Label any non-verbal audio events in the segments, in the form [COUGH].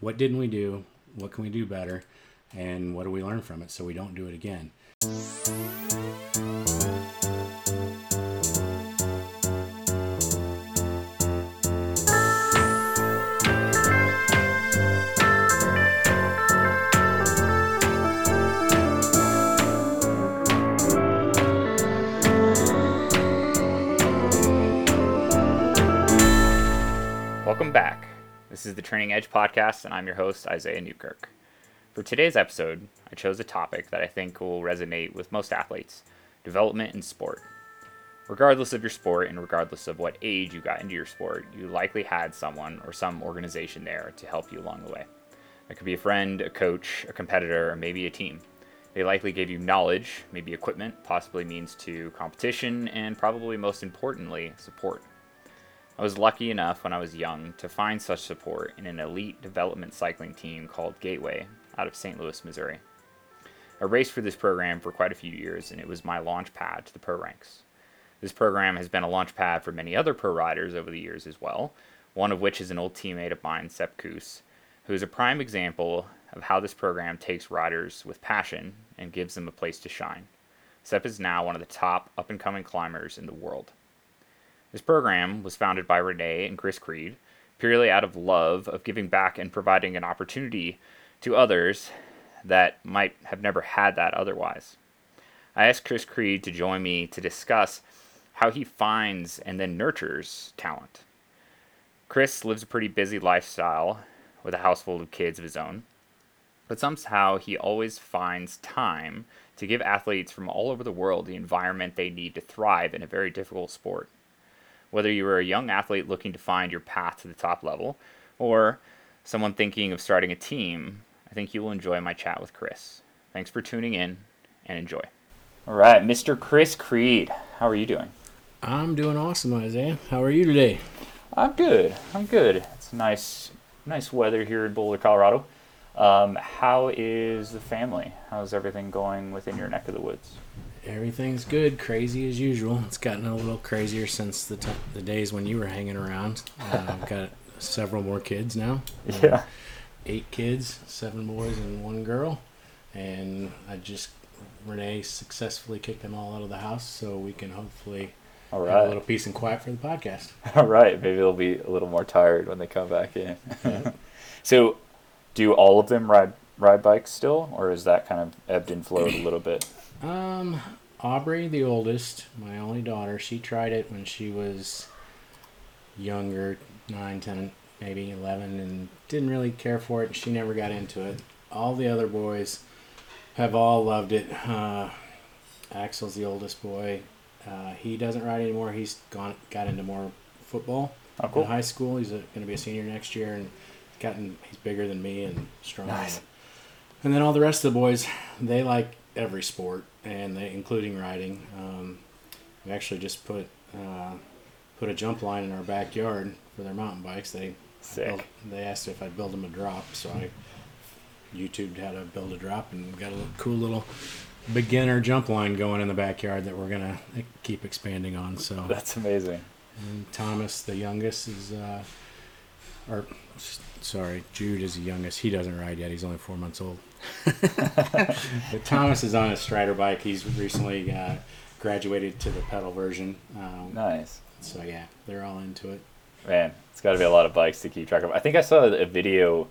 what didn't we do? What can we do better? And what do we learn from it so we don't do it again? Is the Training Edge podcast, and I'm your host, Isaiah Newkirk. For today's episode, I chose a topic that I think will resonate with most athletes development in sport. Regardless of your sport and regardless of what age you got into your sport, you likely had someone or some organization there to help you along the way. It could be a friend, a coach, a competitor, or maybe a team. They likely gave you knowledge, maybe equipment, possibly means to competition, and probably most importantly, support. I was lucky enough when I was young to find such support in an elite development cycling team called Gateway out of St. Louis, Missouri. I raced for this program for quite a few years, and it was my launch pad to the pro ranks. This program has been a launch pad for many other pro riders over the years as well, one of which is an old teammate of mine, Sepp Kuss, who is a prime example of how this program takes riders with passion and gives them a place to shine. Sepp is now one of the top up and coming climbers in the world. This program was founded by Renee and Chris Creed purely out of love of giving back and providing an opportunity to others that might have never had that otherwise. I asked Chris Creed to join me to discuss how he finds and then nurtures talent. Chris lives a pretty busy lifestyle with a house full of kids of his own, but somehow he always finds time to give athletes from all over the world the environment they need to thrive in a very difficult sport. Whether you are a young athlete looking to find your path to the top level, or someone thinking of starting a team, I think you will enjoy my chat with Chris. Thanks for tuning in and enjoy. All right, Mr. Chris Creed, how are you doing? I'm doing awesome, Isaiah. How are you today? I'm good. I'm good. It's nice, nice weather here in Boulder, Colorado. Um, how is the family? How's everything going within your neck of the woods? Everything's good, crazy as usual. It's gotten a little crazier since the t- the days when you were hanging around. Uh, I've got several more kids now. Yeah. Eight kids, seven boys and one girl, and I just Renee successfully kicked them all out of the house, so we can hopefully All have a little peace and quiet for the podcast. [LAUGHS] All right. Maybe they'll be a little more tired when they come back in. [LAUGHS] so, do all of them ride ride bikes still, or is that kind of ebbed and flowed a little bit? Um, Aubrey, the oldest, my only daughter, she tried it when she was younger, 9, 10, maybe 11, and didn't really care for it. She never got into it. All the other boys have all loved it. Uh, Axel's the oldest boy. Uh, he doesn't ride anymore. He's gone got into more football Oh, in high school. He's going to be a senior next year, and gotten he's bigger than me and strong. Nice. And then all the rest of the boys, they like every sport, and they including riding. Um, we actually just put uh, put a jump line in our backyard for their mountain bikes. They built, they asked if I'd build them a drop, so I YouTubed how to build a drop and got a little, cool little beginner jump line going in the backyard that we're gonna keep expanding on. So That's amazing. and Thomas, the youngest, is, uh, or sorry, Jude is the youngest. He doesn't ride yet. He's only four months old. [LAUGHS] but Thomas is on a Strider bike. He's recently uh, graduated to the pedal version. Um, Nice. So yeah, they're all into it. Man, it's got to be a lot of bikes to keep track of. I think I saw a video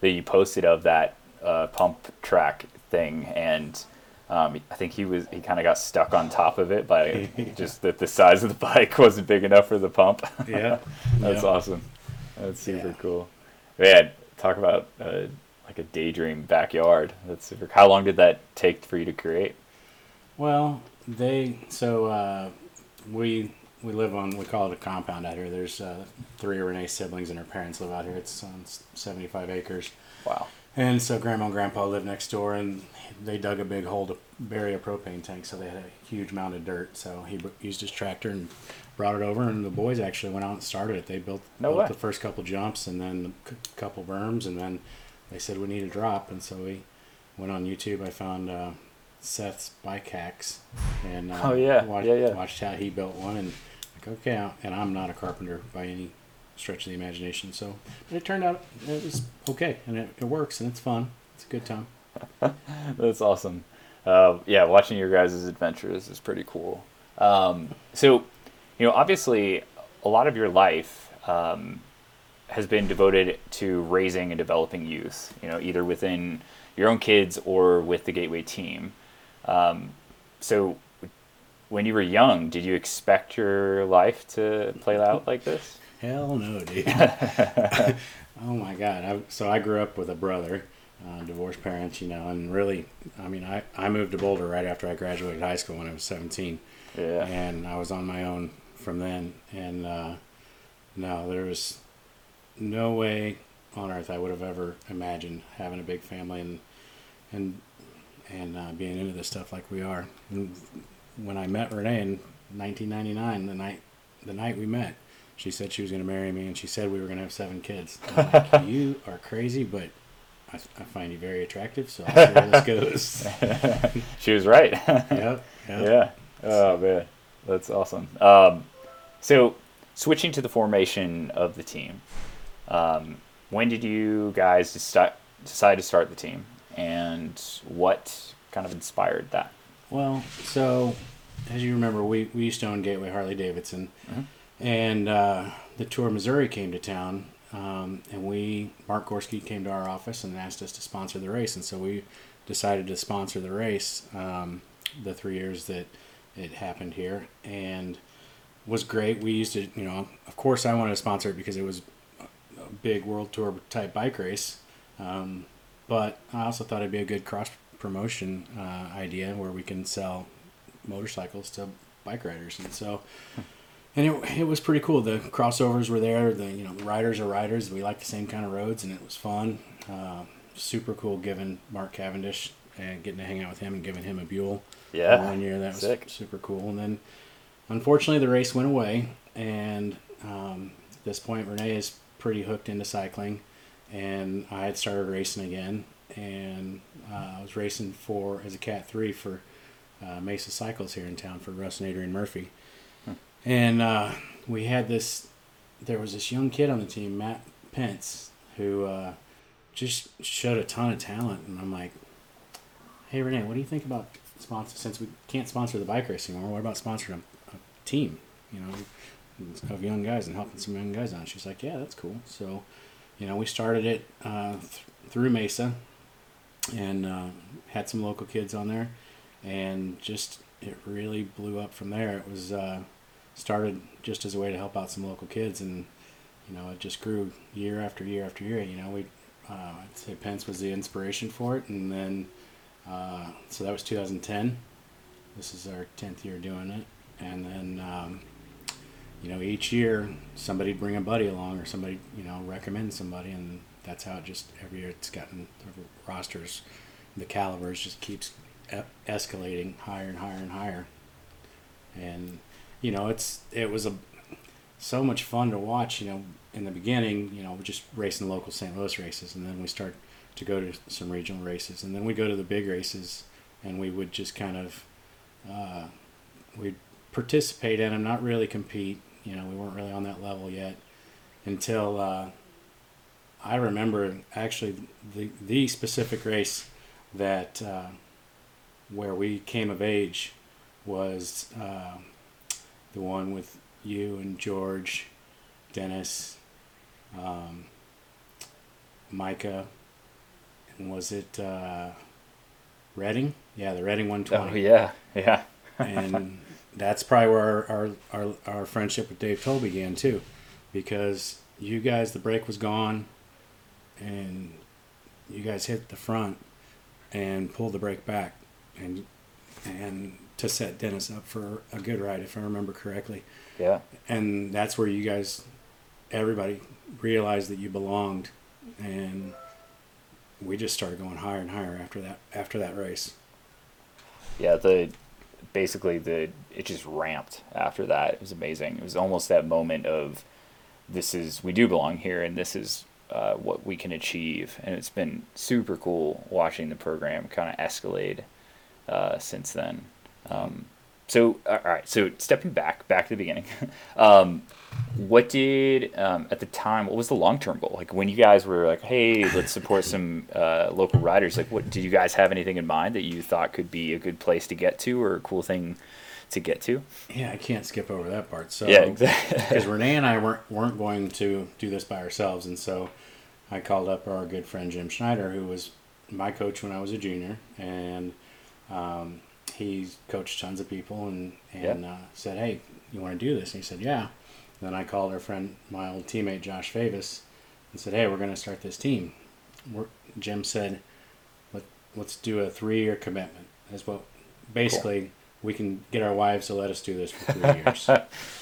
that you posted of that uh, pump track thing, and um, I think he was he kind of got stuck on top of it by [LAUGHS] just that the size of the bike wasn't big enough for the pump. Yeah. [LAUGHS] That's Yeah. awesome. That's super Yeah. cool. Man, talk about uh, like a daydream backyard. That's super. How long did that take for you to create? Well, they so uh, we we live on we call it a compound out here. There's uh, three of Renee's siblings and her parents live out here. It's on 75 acres. Wow. And so grandma and grandpa live next door, and they dug a big hole to bury a propane tank. So they had a huge mound of dirt. So he used his tractor and brought it over, and the boys actually went out and started it. They built, No built the first couple jumps, and then a c- couple berms, and then they said we need a drop, and so we went on YouTube. I found uh, Seth's bike hacks, and uh, Oh, yeah. watched, Yeah, yeah. watched how he built one, and like okay, I- and I'm not a carpenter by any stretch of the imagination. So, but it turned out it was okay, and it, it works, and it's fun. It's a good time. [LAUGHS] That's awesome. Uh, yeah, watching your guys' adventures is pretty cool. Um, so, you know, obviously, a lot of your life um, has been devoted to raising and developing youth. You know, either within your own kids or with the Gateway team. Um, so, when you were young, did you expect your life to play out like this? [LAUGHS] Hell no, dude. [LAUGHS] oh my god. I, so I grew up with a brother, uh, divorced parents, you know, and really, I mean, I, I moved to Boulder right after I graduated high school when I was 17. Yeah. And I was on my own from then. And uh, no, there was no way on earth I would have ever imagined having a big family and and and uh, being into this stuff like we are. And when I met Renee in 1999, the night the night we met, she said she was going to marry me, and she said we were going to have seven kids. I'm like, [LAUGHS] you are crazy, but I, I find you very attractive, so I'll see where this goes. [LAUGHS] she was right. yep, yep. [LAUGHS] Yeah. Oh man, that's awesome. Um, so switching to the formation of the team, um, when did you guys decide decide to start the team, and what kind of inspired that? Well, so as you remember, we, we used to own Gateway Harley Davidson, and uh, the Tour of Missouri came to town, um, and we Mark Gorski came to our office and asked us to sponsor the race, and so we decided to sponsor the race um, the three years that it happened here, and was great. We used it, you know. Of course, I wanted to sponsor it because it was big World Tour type bike race, um, but I also thought it'd be a good cross promotion uh, idea where we can sell motorcycles to bike riders, and so. And it, it was pretty cool. The crossovers were there. The you know the riders are riders. We like the same kind of roads, and it was fun. Uh, super cool. Given Mark Cavendish and getting to hang out with him and giving him a Buell. Yeah, one year that was sick. super cool. And then, unfortunately, the race went away. And um, at this point, Renee is pretty hooked into cycling, and I had started racing again. And uh, I was racing for as a Cat Three for uh, Mesa Cycles here in town for Russ and Adrian Murphy. And uh, we had this. There was this young kid on the team, Matt Pence, who uh, just showed a ton of talent. And I'm like, "Hey Renee, what do you think about sponsor? Since we can't sponsor the bike race anymore, what about sponsoring a, a team? You know, of young guys and helping some young guys on." She's like, "Yeah, that's cool." So, you know, we started it uh, th- through Mesa, and uh, had some local kids on there, and just it really blew up from there. It was uh, started just as a way to help out some local kids, and you know, it just grew year after year after year. You know, we uh, I'd say Pence was the inspiration for it, and then uh, so that was 2010. This is our 10th year doing it, and then um, you know each year somebody'd bring a buddy along or somebody you know recommend somebody, and that's how it just every year it's gotten the rosters, the calibers just keeps escalating higher and higher and higher, and you know it's it was a so much fun to watch. You know, in the beginning, you know, we're just racing local St. Louis races, and then we start to go to some regional races, and then we go to the big races, and we would just kind of uh, we'd participate in them, not really compete. You know, we weren't really on that level yet until uh, I remember actually the the specific race that uh, where we came of age was uh, the one with you and George, Dennis, um, Micah, and was it uh, Reading? Yeah, the Reading 120 Oh yeah, yeah. [LAUGHS] and that's probably where our, our, our, our friendship with Dave Towle began too, because you guys the break was gone, and you guys hit the front and pulled the break back, and and to set Dennis up for a good ride if I remember correctly, yeah. and that's where you guys, everybody realized that you belonged, and we just started going higher and higher after that after that race. yeah the basically the it just ramped after that it was amazing it was almost that moment of this is we do belong here and this is uh, what we can achieve and it's been super cool watching the program kind of escalate uh, since then um, so all right, so stepping back, back to the beginning. [LAUGHS] um, what did um, at the time? What was the long term goal? Like when you guys were like, "Hey, let's support [LAUGHS] some uh, local riders." Like, what did you guys have anything in mind that you thought could be a good place to get to or a cool thing to get to? Yeah, I can't skip over that part. So Yeah, exactly. because [LAUGHS] Renee and I weren't weren't going to do this by ourselves, and so I called up our good friend Jim Schneider, who was my coach when I was a junior, and um, he's coached tons of people, and and uh, said, "Hey, you want to do this?" And he said, "Yeah." Then I called our friend, my old teammate Josh Favis, and said, "Hey, we're going to start this team." We're, Jim said, Let, "Let's do a three-year commitment." As well, basically, we can get our wives to let us do this for three [LAUGHS] years.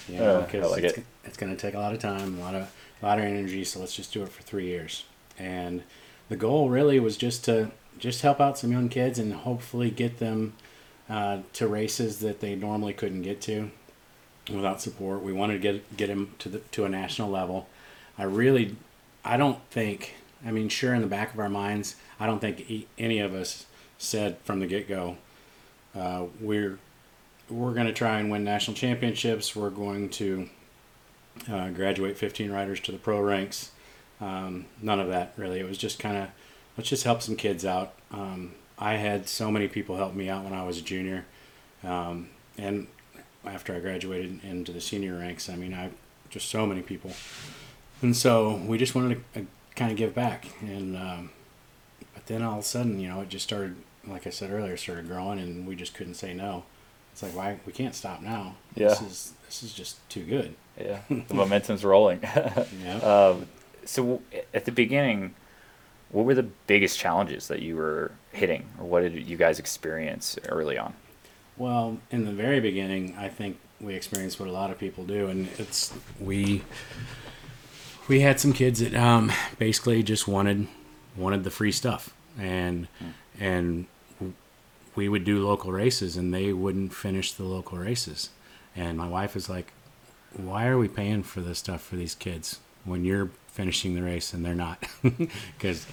You know, Uh, I like it's, it. it's going to take a lot of time, a lot of a lot of energy. So let's just do it for three years. And the goal really was just to just help out some young kids and hopefully get them uh, to races that they normally couldn't get to without support. We wanted to get get them to the to a national level. I really, I don't think. I mean, sure, in the back of our minds, I don't think any of us said from the get go, uh, we're we're going to try and win national championships. We're going to uh, graduate 15 riders to the pro ranks. Um, none of that really. It was just kind of let's just help some kids out. Um, I had so many people help me out when I was a junior, um, and after I graduated into the senior ranks, I mean, I just so many people, and so we just wanted to uh, kind of give back. And um, but then all of a sudden, you know, it just started. Like I said earlier, started growing, and we just couldn't say no. It's like why we can't stop now. This is this is just too good. Yeah, the momentum's rolling. [LAUGHS] Yeah. um, so at the beginning, what were the biggest challenges that you were hitting, or what did you guys experience early on? Well, in the very beginning, I think we experienced what a lot of people do, and it's we we had some kids that um, basically just wanted wanted the free stuff, and and we would do local races, and they wouldn't finish the local races, and my wife was like, "Why are we paying for this stuff for these kids when you're finishing the race and they're not?" [LAUGHS] Because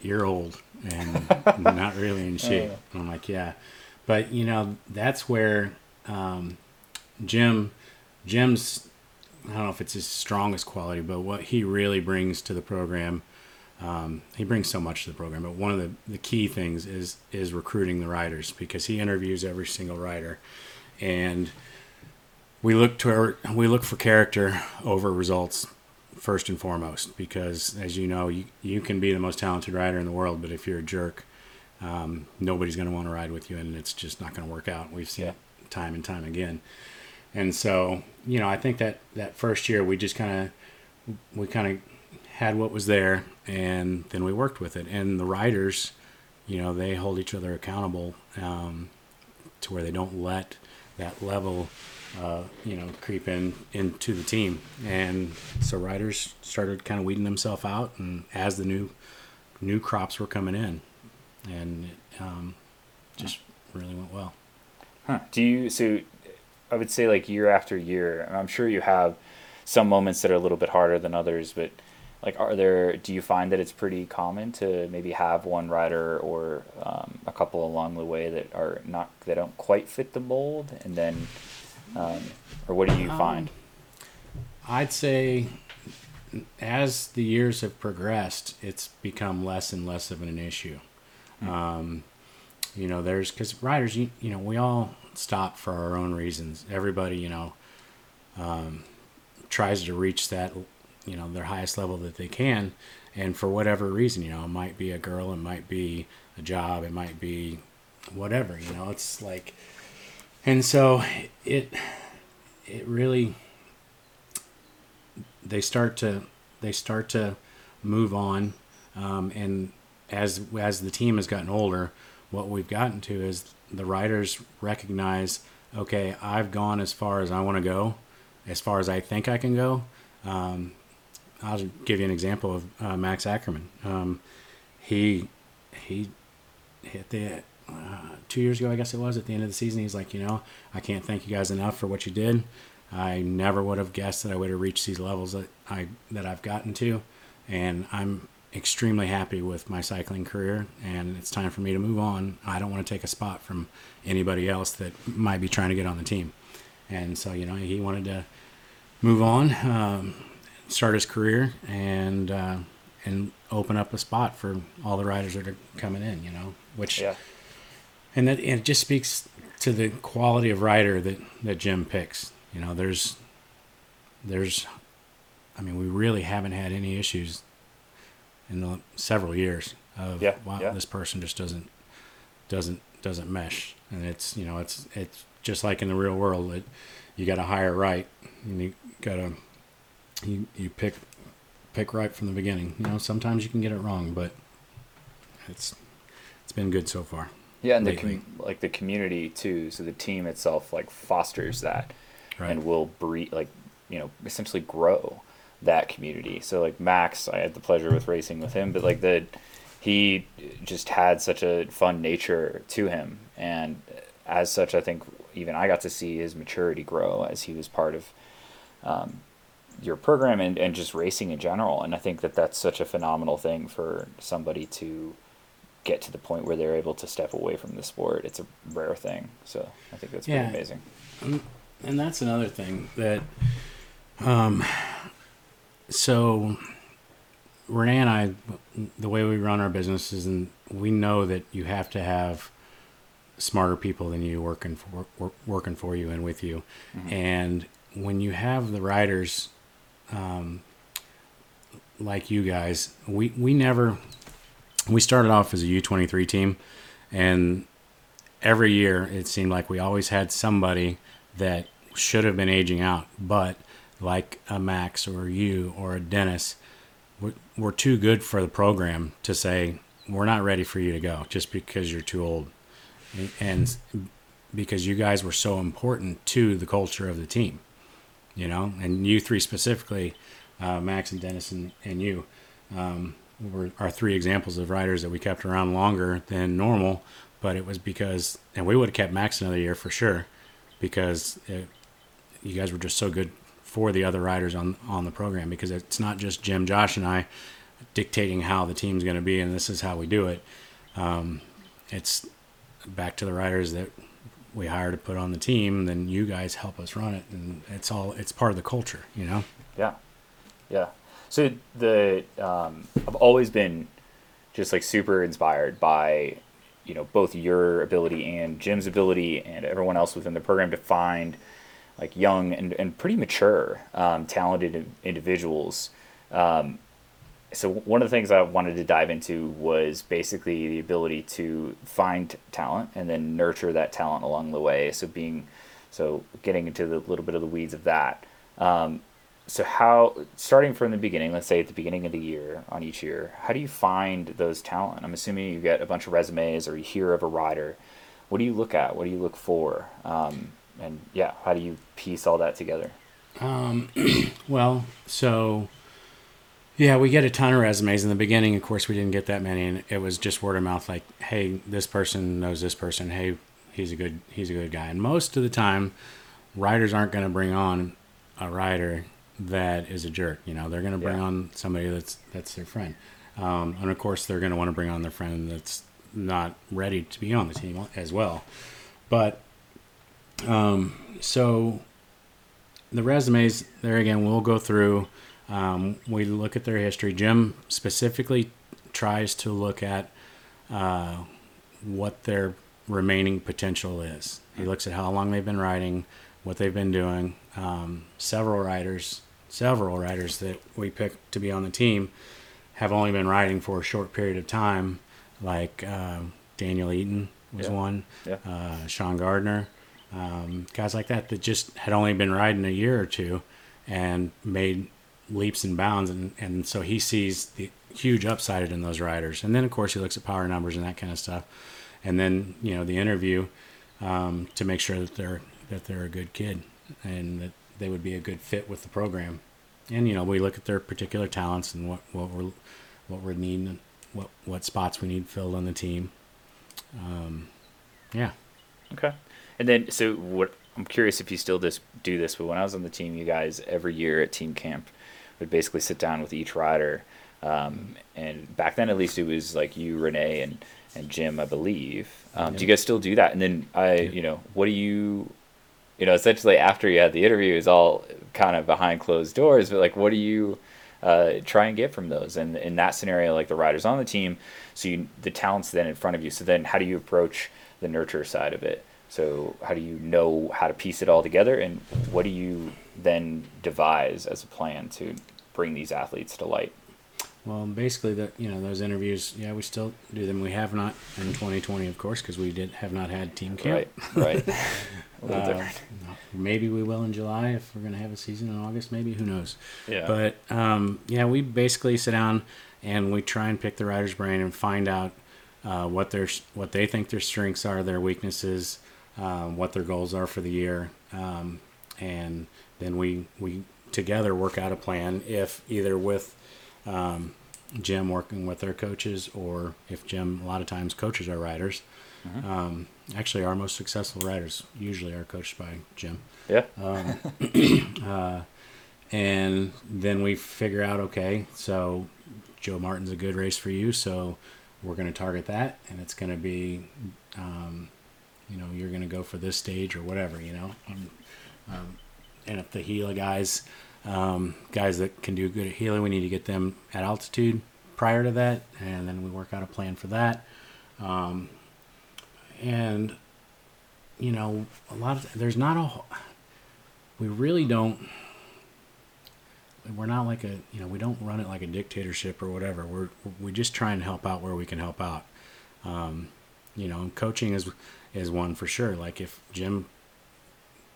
you're old and [LAUGHS] not really in shape. And I'm like, yeah, but you know that's where um, Jim, Jim's I don't know if it's his strongest quality, but what he really brings to the program, um, he brings so much to the program. But one of the, the key things is is recruiting the riders because he interviews every single rider, and we look to our, we look for character over results first and foremost because as you know you, you can be the most talented rider in the world but if you're a jerk um, nobody's going to want to ride with you and it's just not going to work out we've seen Yeah. it time and time again and so you know i think that that first year we just kind of we kind of had what was there and then we worked with it and the riders you know they hold each other accountable um, to where they don't let that level uh, you know creep in into the team and so riders started kind of weeding themselves out and as the new new crops were coming in and it um, just really went well Huh. Do you so? I would say like year after year. I'm sure you have some moments that are a little bit harder than others, but like, are there? Do you find that it's pretty common to maybe have one rider or um, a couple along the way that are not that don't quite fit the mold, and then, um, or what do you Um, find? I'd say as the years have progressed, it's become less and less of an issue. Um, you know, there's because riders, you, you know, we all stop for our own reasons. Everybody, you know, um, tries to reach that, you know, their highest level that they can. And for whatever reason, you know, it might be a girl, it might be a job, it might be whatever, you know, it's like, and so it, it really, they start to they start to move on um, and as as the team has gotten older what we've gotten to is the riders recognize okay i've gone as far as i want to go as far as i think i can go um, i'll give you an example of uh, max ackerman um, he he hit the uh, two years ago i guess it was at the end of the season he's like you know i can't thank you guys enough for what you did I never would have guessed that I would have reached these levels that I that I've gotten to, and I'm extremely happy with my cycling career, and it's time for me to move on. I don't want to take a spot from anybody else that might be trying to get on the team. And so, you know, he wanted to move on, um, start his career, and uh, and open up a spot for all the riders that are coming in. You know, which Yeah. and that and it just speaks to the quality of rider that that Jim picks. You know, there's there's I mean, we really haven't had any issues in the several years of Yeah, wow, yeah. this person just doesn't doesn't doesn't mesh. And it's you know, it's it's just like in the real world that you got to hire right and you got to you you pick pick right from the beginning. You know, sometimes you can get it wrong, but it's it's been good so far. Yeah, and the com- like the community too. So the team itself like fosters that, Right. and will breed like you know essentially grow that community. So like Max, I had the pleasure with racing with him, but like the he just had such a fun nature to him, and as such, I think even I got to see his maturity grow as he was part of um, your program and, and just racing in general. And I think that that's such a phenomenal thing for somebody to get to the point where they're able to step away from the sport. It's a rare thing. So I think that's Yeah. pretty amazing. and that's another thing that um so renee and i the way we run our business is and we know that you have to have smarter people than you working for wor- working for you and with you and when you have the riders um like you guys we we never we started off as a u23 team and every year it seemed like we always had somebody that should have been aging out, but like a Max or you or a Dennis, we're, we're too good for the program to say we're not ready for you to go just because you're too old, and because you guys were so important to the culture of the team, you know, and you three specifically, uh, Max and Dennis and, and you. Um, were our three examples of riders that we kept around longer than normal, but it was because, and we would have kept Max another year for sure, because it, you guys were just so good for the other riders on on the program. Because it's not just Jim, Josh, and I dictating how the team's going to be, and this is how we do it. Um, it's back to the riders that we hire to put on the team. Then you guys help us run it, and it's all it's part of the culture, you know. Yeah, yeah. So the um, I've always been just like super inspired by you know both your ability and Jim's ability and everyone else within the program to find like young and, and pretty mature, um, talented individuals. Um, so one of the things I wanted to dive into was basically the ability to find talent and then nurture that talent along the way. So being, so getting into the little bit of the weeds of that. Um, so how starting from the beginning, let's say at the beginning of the year on each year, how do you find those talent? I'm assuming you get a bunch of resumes or you hear of a rider. What do you look at? What do you look for? Um, and yeah, how do you piece all that together? [CLEARS THROAT] Well, so yeah, we get a ton of resumes in the beginning. Of course, we didn't get that many, and it was just word of mouth. Like, hey, this person knows this person. Hey, he's a good he's a good guy. And most of the time, riders aren't going to bring on a rider that is a jerk. You know, they're going to bring Yeah. on somebody that's that's their friend, um, and of course, they're going to want to bring on their friend that's not ready to be on the team as well. But um, so the resumes there again we'll go through um, we look at their history jim specifically tries to look at uh, what their remaining potential is he looks at how long they've been riding what they've been doing um, several riders several riders that we pick to be on the team have only been riding for a short period of time like uh, daniel eaton was Yeah. one Yeah. uh, sean gardner um, guys like that that just had only been riding a year or two and made leaps and bounds and, and so he sees the huge upside in those riders and then of course he looks at power numbers and that kind of stuff and then you know the interview um, to make sure that they're that they're a good kid and that they would be a good fit with the program and you know we look at their particular talents and what, what we're what we're needing what what spots we need filled on the team um, yeah Okay. And then, so what? I'm curious if you still just do this, but when I was on the team, you guys every year at team camp would basically sit down with each rider Um, and back then, at least, it was like you, Renee, and and Jim, I believe. Um, Do you guys still do that? And then I, you know, what do you, you know, essentially after you had the interview, is all kind of behind closed doors. But like, what do you uh, try and get from those? And in that scenario, like the riders on the team, so you the talent's then in front of you. So then, how do you approach the nurture side of it? So how do you know how to piece it all together, and what do you then devise as a plan to bring these athletes to light? Well, basically, the you know those interviews, yeah, we still do them. We have not in 2020, of course, because we did have not had team camp. Right, right. [LAUGHS] a little Uh, different. maybe we will in July if we're going to have a season in August. Maybe who knows? Yeah. But um, yeah, we basically sit down and we try and pick the rider's brain and find out uh, what their what they think their strengths are, their weaknesses, um, what their goals are for the year, um, and then we we together work out a plan. If either with um, Jim working with their coaches, or if Jim a lot of times coaches our riders. Um, actually, our most successful riders usually are coached by Jim yeah. [COUGHS] and then we figure out okay so joe martin's a good race for you so we're going to target that and it's going to be um, you know you're going to go for this stage or whatever you know um, um, and if the Gila guys um, guys that can do good at Gila we need to get them at altitude prior to that and then we work out a plan for that. Um, and you know a lot of there's not a we really don't we're not like a you know we don't run it like a dictatorship or whatever. We're we just try and help out where we can help out. Um, you know coaching is is one for sure. Like if jim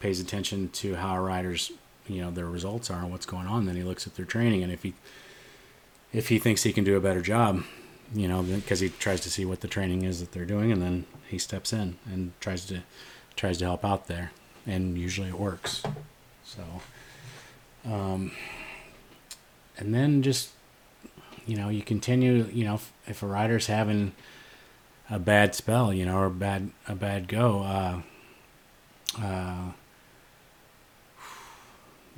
pays attention to how riders you know their results are and what's going on then he looks at their training. And if he if he thinks he can do a better job you know because he tries to see what the training is that they're doing and then he steps in and tries to tries to help out there. And usually it works. So um, and then just you know you continue you know if, if a rider's having a bad spell you know or bad a bad go uh uh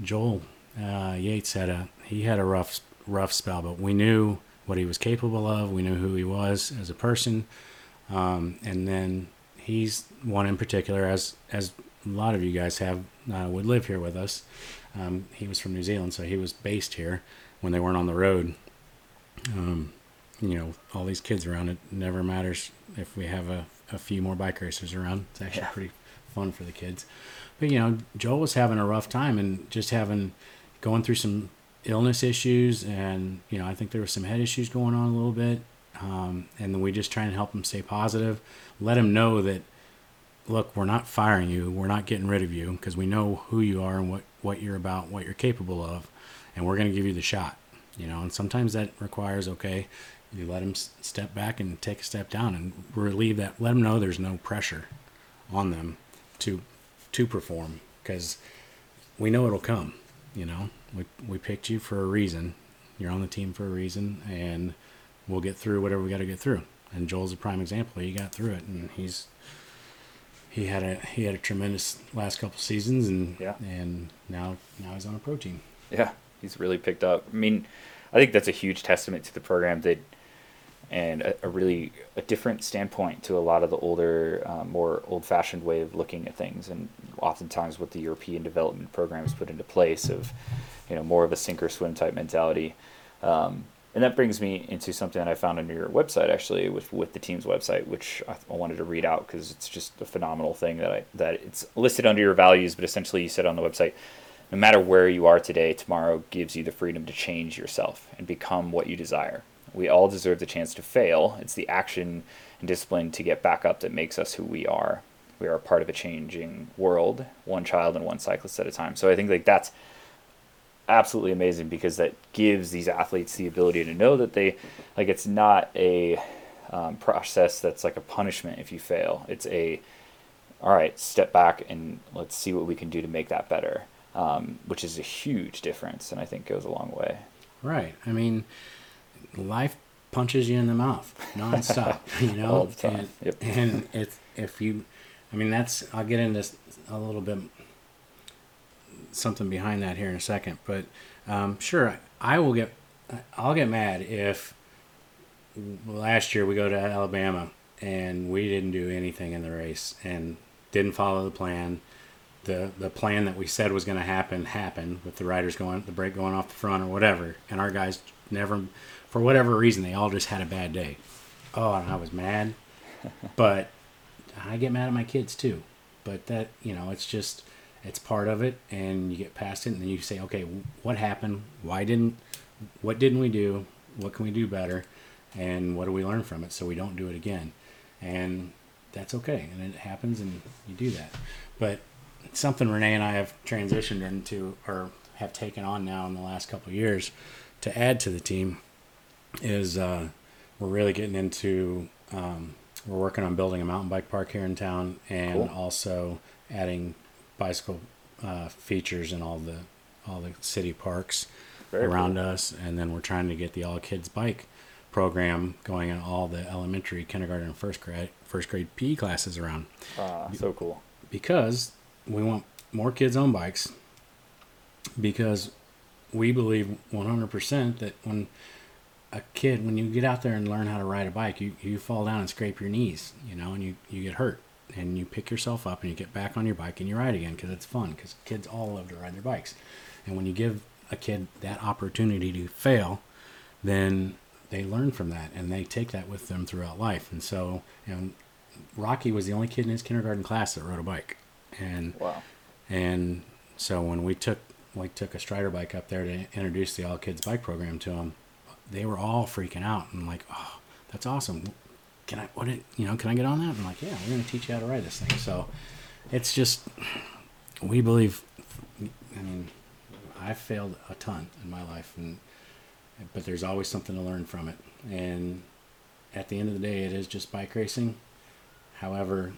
Joel uh, Yates had a he had a rough rough spell, but we knew what he was capable of. We knew who he was as a person, um, and then he's one in particular, as as a lot of you guys have uh, would live here with us. Um, he was from New Zealand, so he was based here when they weren't on the road. Um, you know, all these kids around. It never matters if we have a, a few more bike racers around. It's actually Yeah. pretty fun for the kids. But you know, Joel was having a rough time and just having going through some illness issues, and you know, I think there was some head issues going on a little bit. Um, and then we just try and help him stay positive, let him know that look, we're not firing you, we're not getting rid of you because we know who you are and what what you're about, what you're capable of, and we're going to give you the shot. You know, and sometimes that requires okay, you let s- step back and take a step down and relieve that. Let them know there's no pressure on them to to perform because we know it'll come. You know, we we picked you for a reason. You're on the team for a reason, and we'll get through whatever we got to get through. And Joel's a prime example. He got through it, and he's he had a he had a tremendous last couple seasons, and Yeah. and now now he's on a pro team. Yeah, he's really picked up. I mean, I think that's a huge testament to the program that, and a, a really a different standpoint to a lot of the older, uh, more old-fashioned way of looking at things, and oftentimes what the European development programs put into place of, you know, more of a sink or swim type mentality. Um, and that brings me into something that I found on your website actually, with with the team's website, which I, I wanted to read out because it's just a phenomenal thing that I that it's listed under your values, but essentially you said on the website, no matter where you are today, tomorrow gives you the freedom to change yourself and become what you desire. We all deserve the chance to fail. It's the action and discipline to get back up that makes us who we are. We are a part of a changing world, one child and one cyclist at a time. So I think like that's absolutely amazing because that gives these athletes the ability to know that they like it's not a um, process that's like a punishment if you fail. It's a all right, step back and let's see what we can do to make that better, um, which is a huge difference and I think goes a long way. Right. I mean, life punches you in the mouth nonstop. [LAUGHS] You know, All the time. And, Yep. and it's if you, I mean, that's I'll get into a little bit something behind that here in a second. But um, sure, I will get I'll get mad if last year we go to Alabama and we didn't do anything in the race and didn't follow the plan. The the plan that we said was going to happen happened with the riders going the break going off the front or whatever, and our guys never, for whatever reason, they all just had a bad day. Oh, and I was mad, [LAUGHS] but I get mad at my kids too. But that you know, it's just it's part of it, and you get past it, and then you say, okay, what happened? Why didn't? What didn't we do? What can we do better? And what do we learn from it so we don't do it again? And that's okay, and it happens, and you do that. But something Renee and I have transitioned into, or have taken on now in the last couple of years, to add to the team, is uh, we're really getting into. Um, we're working on building a mountain bike park here in town, and Cool. also adding bicycle uh, features in all the all the city parks Very around cool. us, and then we're trying to get the all kids bike program going in all the elementary, kindergarten, and first grade first grade PE classes around Uh, so cool. because we want more kids on bikes because we believe 100% that when a kid when you get out there and learn how to ride a bike you, you fall down and scrape your knees you know and you, you get hurt. And you pick yourself up and you get back on your bike and you ride again because it's fun because kids all love to ride their bikes. And when you give a kid that opportunity to fail then they learn from that and they take that with them throughout life. And so you know rocky was the only kid in his kindergarten class that rode a bike. And Wow. and so when we took we took a Strider bike up there to introduce the all kids bike program to them, they were all freaking out and like, oh, that's awesome. Can I what it you know can I get on that? I'm like, yeah, we're gonna teach you how to ride this thing. So it's just we believe. I mean, I've failed a ton in my life, and but there's always something to learn from it. And at the end of the day, it is just bike racing. However,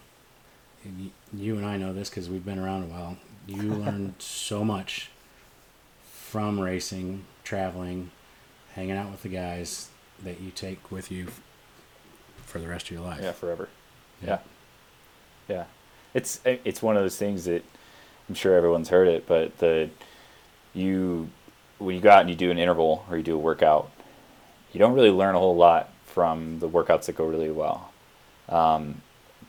you and I know this because we've been around a while. You [LAUGHS] learn so much from racing, traveling, hanging out with the guys that you take with you for the rest of your life. Yeah, forever. Yeah. Yeah. Yeah. It's it's one of those things that I'm sure everyone's heard it, but the you when you go out and you do an interval or you do a workout, you don't really learn a whole lot from the workouts that go really well. Um,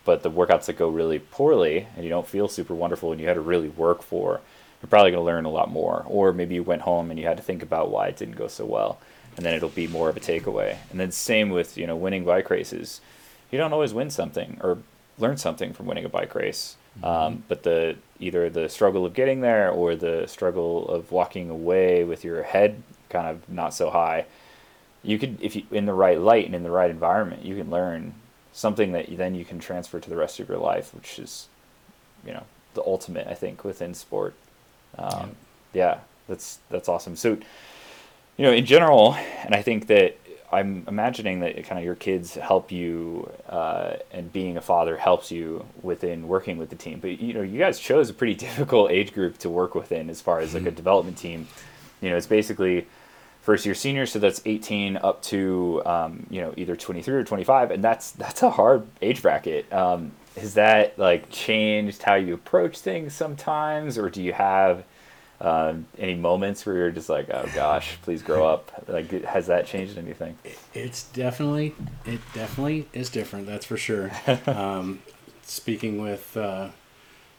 but the workouts that go really poorly and you don't feel super wonderful and you had to really work for, you're probably going to learn a lot more. Or maybe you went home and you had to think about why it didn't go so well, and then it'll be more of a takeaway. And then same with you know winning bike races. You don't always win something or learn something from winning a bike race. Um, but the either the struggle of getting there or the struggle of walking away with your head kind of not so high, you could if you in the right light and in the right environment, you can learn something that you, then you can transfer to the rest of your life, which is, you know, the ultimate I think within sport. Um, yeah, that's that's awesome. So, you know, in general, and I think that I'm imagining that kind of your kids help you, uh, and being a father helps you within working with the team. But you know, you guys chose a pretty [LAUGHS] difficult age group to work within as far as like a development team. You know, it's basically first year senior, so that's 18 up to um, you know either 23 or 25, and that's that's a hard age bracket. Um, has that like changed how you approach things sometimes, or do you have um, any moments where you're just like, oh gosh, please grow up? Like, has that changed anything? It's definitely it definitely is different. That's for sure. [LAUGHS] um, speaking with uh,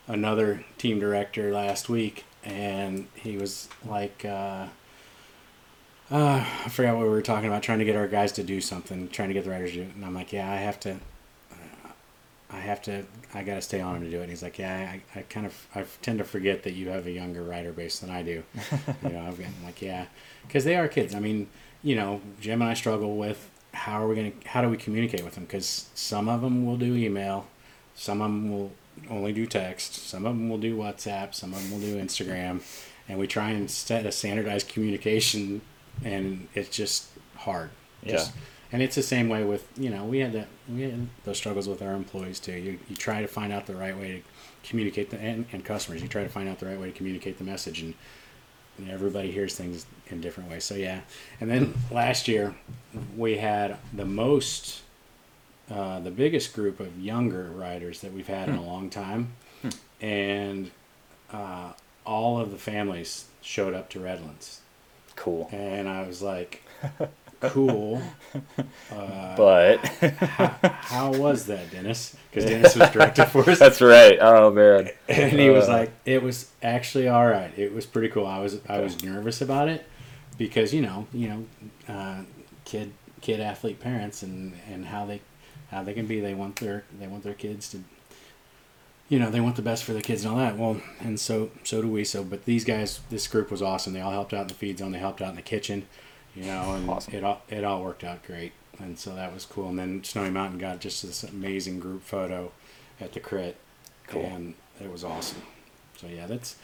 another team director last week, and he was like, uh, uh, I forgot what we were talking about, trying to get our guys to do something, trying to get the riders to do it. And I'm like, yeah, I have to. I have to. I got to stay on him to do it. And he's like, yeah, I, I kind of, I tend to forget that you have a younger rider base than I do. [LAUGHS] you know, I'm getting like, yeah, because they are kids. I mean, you know, Jim and I struggle with how are we gonna, how do we communicate with them? Because some of them will do email, some of them will only do text, some of them will do WhatsApp, some of them will do Instagram, and we try and set a standardized communication, and it's just hard. Just, Yeah. And it's the same way with you know we had that we had those struggles with our employees too. You you try to find out the right way to communicate the and, and customers. You try to find out the right way to communicate the message, and, and everybody hears things in different ways. So yeah. And then last year we had the most, uh, the biggest group of younger riders that we've had in a long time, and uh, all of the families showed up to Redlands, Cool. and I was like, [LAUGHS] cool. [LAUGHS] Uh, but how, how was that, Dennis? Because Dennis was [LAUGHS] director for us, that's right. Oh man. and he was Uh, like, "It was actually all right. It was pretty cool. I was I was nervous about it because you know you know uh, kid kid athlete parents and and how they how they can be. They want their they want their kids to." You know they want the best for their kids and all that. Well, and so so do we. So, but these guys, this group was awesome. They all helped out in the feed zone. They helped out in the kitchen. You know, and Awesome. it all it all worked out great. And so that was cool. And then Snowy Mountain got just this amazing group photo at the crit, Cool. and it was awesome. So yeah, that's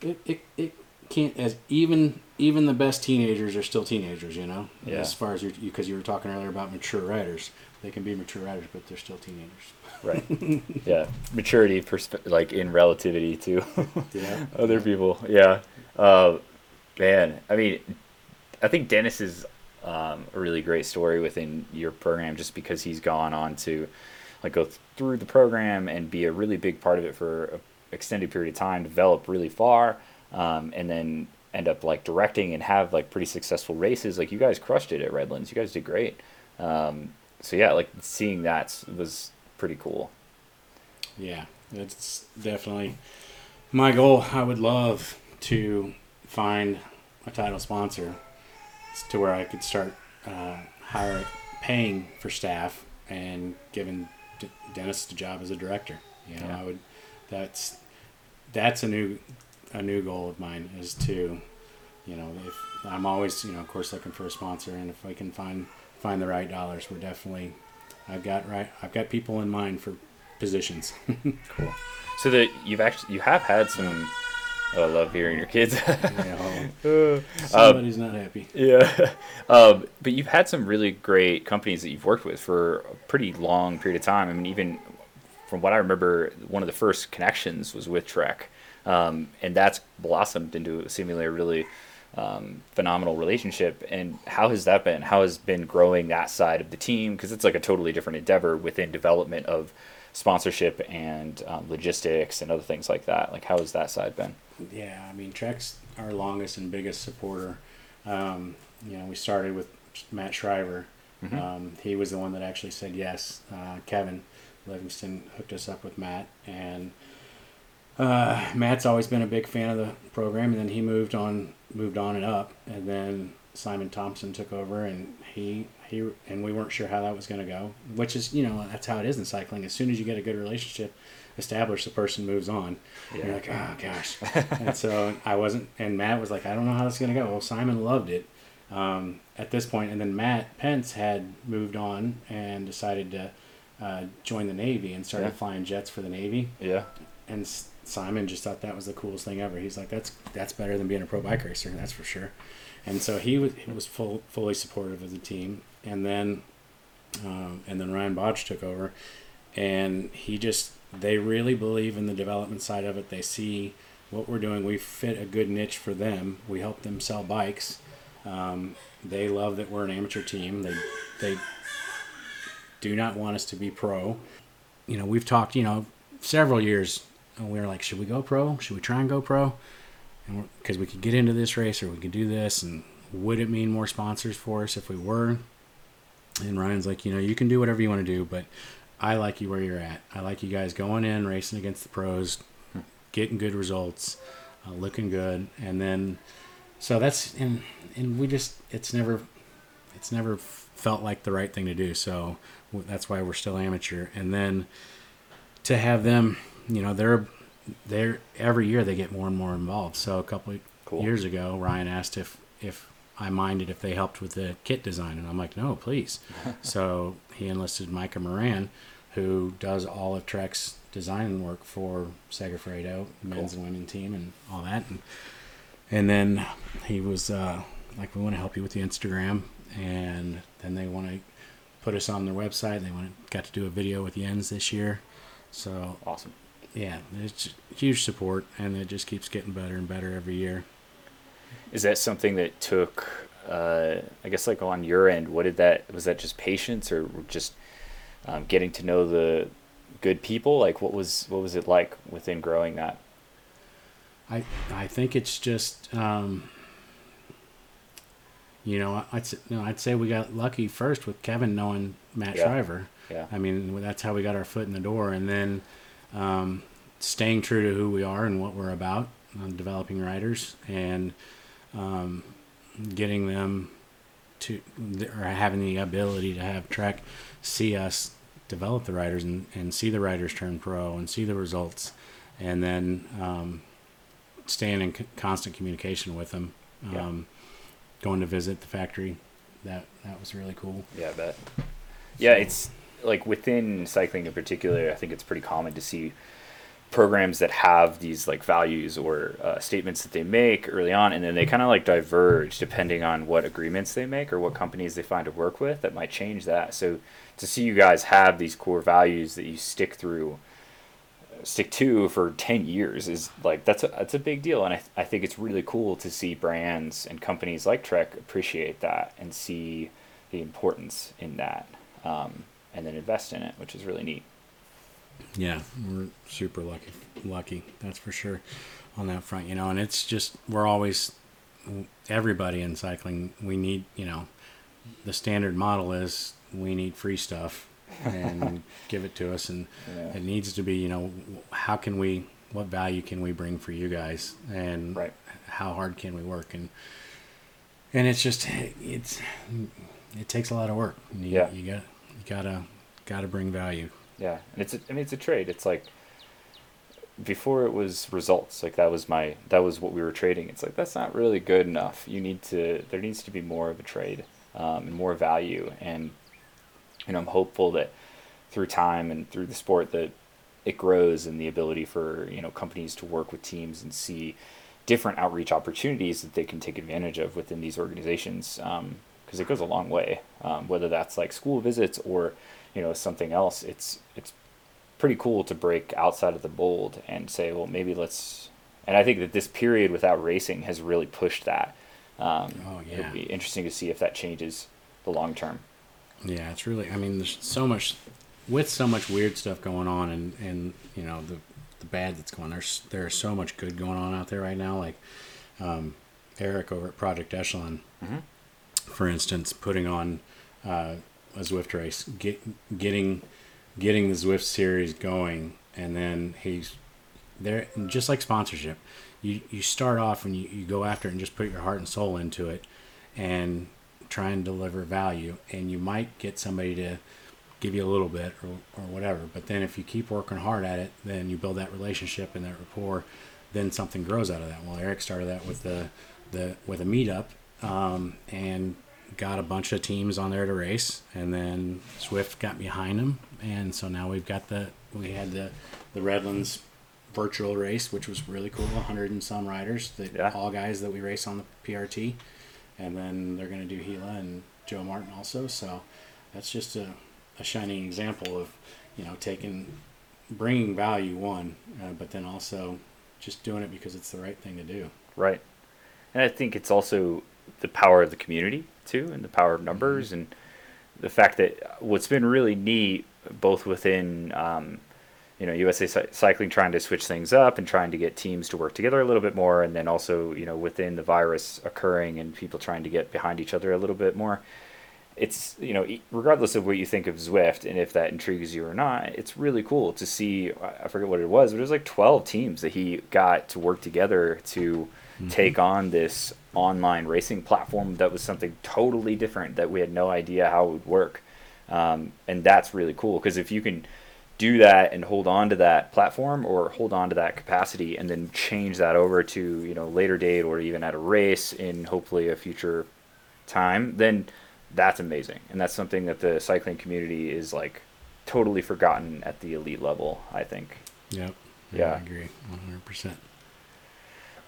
it. It, it can't as even even the best teenagers are still teenagers, you know. Yeah. As far as you because you were talking earlier about mature writers, they can be mature writers, but they're still teenagers. Right. [LAUGHS] Yeah. Maturity, persp- like in relativity to Yeah. [LAUGHS] other people. Yeah. Uh, man, I mean, I think Dennis is um, a really great story within your program just because he's gone on to like go through the program and be a really big part of it for an extended period of time, develop really far, um, and then end up like directing and have like pretty successful races. Like you guys crushed it at Redlands. You guys did great. Um, so yeah, like seeing that was pretty cool. Yeah, it's definitely my goal. I would love to find a title sponsor to where I could start uh, hiring, paying for staff, and giving D- Dennis the job as a director. You know, Yeah. I would. That's that's a new a new goal of mine is to, you know, if I'm always you know of course looking for a sponsor, and if I can find find the right dollars, we're definitely. I've got right. I've got people in mind for positions. [LAUGHS] Cool. So that you've actually you have had some. I love hearing your kids. You [LAUGHS] know, Uh, somebody's not happy. Yeah, [LAUGHS] um, but you've had some really great companies that you've worked with for a pretty long period of time. I mean, even from what I remember, one of the first connections was with Trek, um, and that's blossomed into seemingly a really um, phenomenal relationship. And how has that been? How has been growing that side of the team? Because it's like a totally different endeavor within development of sponsorship and um, logistics and other things like that. Like, how has that side been? Yeah, I mean, Trek's our longest and biggest supporter. Um, you know, we started with Matt Shriver. Mhm. Um, he was the one that actually said yes. Uh, Kevin Livingston hooked us up with Matt, and uh, Matt's always been a big fan of the program. And then he moved on, moved on and up, and then Simon Thompson took over, and he he and we weren't sure how that was going to go. Which is, you know, that's how it is in cycling. As soon as you get a good relationship established, the person moves on. Yeah. You're like, oh gosh. [LAUGHS] and so I wasn't, and Matt was like, I don't know how this is going to go. Well, Simon loved it um, at this point, and then Matt Pence had moved on and decided to uh, join the Navy and started Yeah. flying jets for the Navy. Yeah. And S- Simon just thought that was the coolest thing ever. He's like, that's that's better than being a pro bike racer, that's for sure. And so he was he was full, fully supportive of the team, and then um, and then Ryan Bodge took over, and he just they really believe in the development side of it. They see what we're doing. We fit a good niche for them. We help them sell bikes. Um, they love that we're an amateur team. They they do not want us to be pro. You know, we've talked. You know, several years. And we were like, should we go pro? Should we try and go pro? And because we could get into this race or we could do this, and would it mean more sponsors for us if we were? And Ryan's like, you know, you can do whatever you want to do, but I like you where you're at. I like you guys going in, racing against the pros, getting good results, uh, looking good, and then so that's and and we just it's never it's never felt like the right thing to do. So that's why we're still amateur. And then to have them, you know, they're they're every year they get more and more involved. So a couple of Cool. years ago, Ryan asked if if I minded if they helped with the kit design, and I'm like, no, please. [LAUGHS] so he enlisted Micah Moran, who does all of Trek's design work for Segafredo, men's and women's team, and all that. And, and then he was uh, like, we want to help you with the Instagram, and then they want to put us on their website. They want to got to do a video with Jens this year. So Awesome. yeah, it's huge support, and it just keeps getting better and better every year. Is that something that took, uh, I guess, like on your end? What did that was that just patience or just um, getting to know the good people? Like, what was what was it like within growing that? I I think it's just um, you know, I'd no, I'd say we got lucky first with Kevin knowing Matt Yeah. Shriver. Yeah. I mean, that's how we got our foot in the door, and then um, staying true to who we are and what we're about, um, developing writers, and um, getting them to or having the ability to have Trek see us develop the riders and, and see the riders turn pro and see the results, and then um, staying in c- constant communication with them. Yeah. Um, Going to visit the factory, that that was really cool. Yeah, I bet. Yeah, it's like within cycling in particular, I think it's pretty common to see programs that have these like values or uh, statements that they make early on, and then they kind of like diverge depending on what agreements they make or what companies they find to work with that might change that. So to see you guys have these core values that you stick through stick to for 10 years is like that's a that's a big deal and I, I think it's really cool to see brands and companies like trek appreciate that and see the importance in that um, and then invest in it which is really neat Yeah, we're super lucky, lucky. That's for sure on that front. You know, and it's just we're always everybody in cycling. We need you know, the standard model is we need free stuff and [LAUGHS] give it to us, and Yeah. it needs to be you know how can we what value can we bring for you guys and Right. how hard can we work and and it's just it's it takes a lot of work. You, Yeah. you got you gotta gotta bring value. Yeah, and it's a, I mean it's a trade. It's like before it was results. Like that was my that was what we were trading. It's like that's not really good enough. You need to there needs to be more of a trade um, and more value. And you know I'm hopeful that through time and through the sport that it grows and the ability for you know companies to work with teams and see different outreach opportunities that they can take advantage of within these organizations because it goes a long way um, whether that's like school visits or you know something else it's it's pretty cool to break outside of the mold and say well maybe let's and i think that this period without racing has really pushed that um, Oh, yeah. it'll be interesting to see if that changes the long term Yeah, it's really. I mean, there's so much with so much weird stuff going on, and and you know the the bad that's going. on. There's there's so much good going on out there right now. Like um, Eric over at Project Echelon, Mhm. for instance, putting on uh, a Zwift race, get, getting getting the Zwift series going, and then he's there. Just like sponsorship, you you start off and you, you go after it and just put your heart and soul into it, and try and deliver value, and you might get somebody to give you a little bit or, or whatever. But then if you keep working hard at it, then you build that relationship and that rapport. Then something grows out of that. Well, Eric started that with the the with a meetup, um, and got a bunch of teams on there to race, and then Zwift got behind him, and so now we've got the we had the the Redlands virtual race, which was really cool. 100 and some riders, that Yeah. all guys that we race on the PRT, and then they're going to do Gila and Joe Martin also. So that's just a, a shining example of you know taking bringing value one, uh, but then also just doing it because it's the right thing to do. Right. And I think it's also the power of the community too, and the power of numbers, and the fact that what's been really neat, both within um, you know USA Cy- Cycling trying to switch things up and trying to get teams to work together a little bit more, and then also you know within the virus occurring and people trying to get behind each other a little bit more. It's you know regardless of what you think of Zwift and if that intrigues you or not, it's really cool to see. I I forget what it was, but it was like twelve teams that he got to work together to take on this online racing platform that was something totally different that we had no idea how it would work. Um, and that's really cool because if you can do that and hold on to that platform or hold on to that capacity and then change that over to you know later date or even at a race in hopefully a future time then that's amazing and that's something that the cycling community is like totally forgotten at the elite level i think Yep. Yeah. I agree. 100%.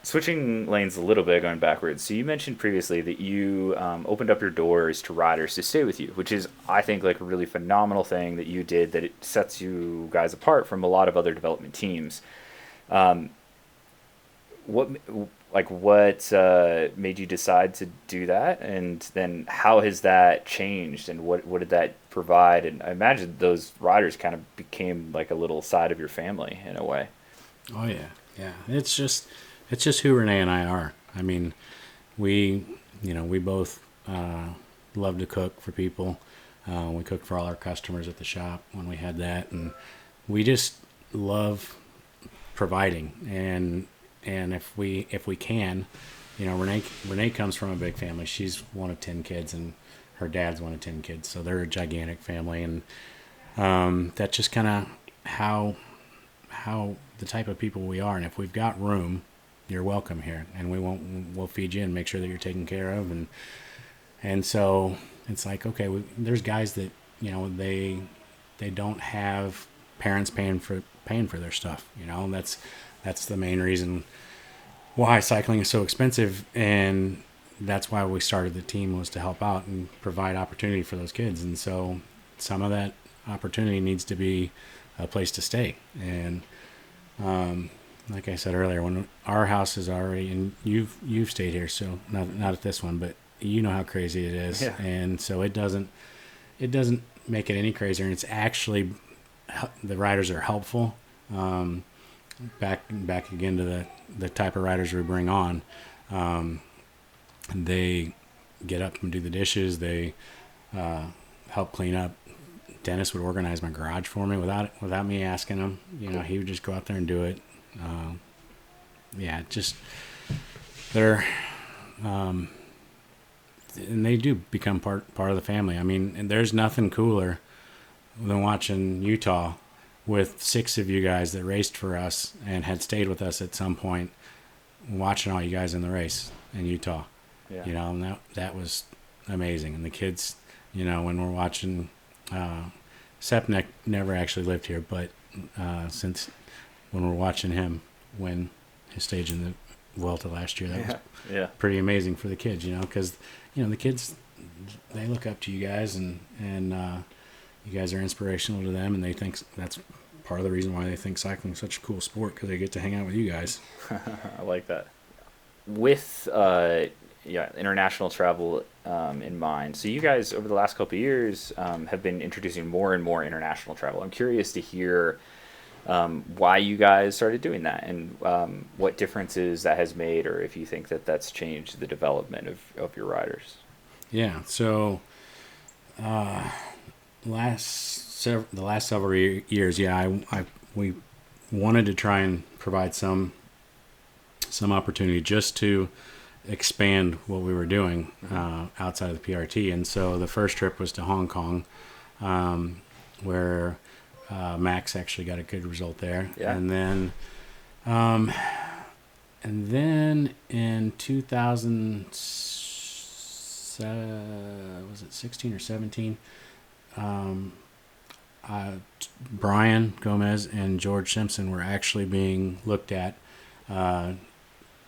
Switching lanes a little bit going backwards. So you mentioned previously that you um, opened up your doors to riders to stay with you which is i think like a really phenomenal thing that you did that it sets you guys apart from a lot of other development teams. Um, what like what uh, made you decide to do that? And then how has that changed and what what did that provide? And i imagine those riders kind of became like a little side of your family in a way. Oh yeah, yeah. It's just, it's just who Renee and I are. I mean, we, you know, we both Uh, love to cook for people. Uh, we cooked for all our customers at the shop when we had that, and we just love providing. And and if we if we can, you know, Renee Renee comes from a big family. She's one of ten kids, and her dad's one of ten kids, so they're a gigantic family, and um, that's just kind of how how the type of people we are. And if we've got room, you're welcome here, and we won't we'll feed you and make sure that you're taken care of, and and so it's like okay, we, there's guys that you know they they don't have parents paying for paying for their stuff, you know, and that's that's the main reason why cycling is so expensive and that's why we started the team was to help out and provide opportunity for those kids and so some of that opportunity needs to be a place to stay and um, like I said earlier when our house is already and you've you've stayed here so not not at this one but you know how crazy it is Yeah. and so it doesn't it doesn't make it any crazier and it's actually the riders are helpful um, back back again to the the type of riders we bring on. Um, they get up and do the dishes. They uh, help clean up. Dennis would organize my garage for me without without me asking him. You know, he would just go out there and do it. Um, yeah, just they're um, and they do become part part of the family. I mean, there's nothing cooler than watching Utah with six of you guys that raced for us and had stayed with us at some point, watching all you guys in the race in Utah. Yeah. You know, and that that was amazing. And the kids, you know, when we're watching, uh, Sepnek never actually lived here, but uh, since when we're watching him win his stage in the Vuelta last year, that was Yeah. Yeah. pretty amazing for the kids, you know, because you know the kids they look up to you guys and and uh, you guys are inspirational to them, and they think that's part of the reason why they think cycling is such a cool sport because they get to hang out with you guys. [LAUGHS] I like that. With uh, yeah, international travel um, in mind, so you guys over the last couple of years um, have been introducing more and more international travel. I'm curious to hear um, why you guys started doing that and um, what differences that has made, or if you think that that's changed the development of, of your riders. Yeah. So, uh, last sev- the last several ye- years, yeah, I, I we wanted to try and provide some some opportunity just to expand what we were doing uh, outside of the PRT. And so the first trip was to Hong Kong, um, where uh, Max actually got a good result there. Yeah. And then, um, and then in 2000, uh, was it 16 or 17? Um, uh, Brian Gomez and George Simpson were actually being looked at uh,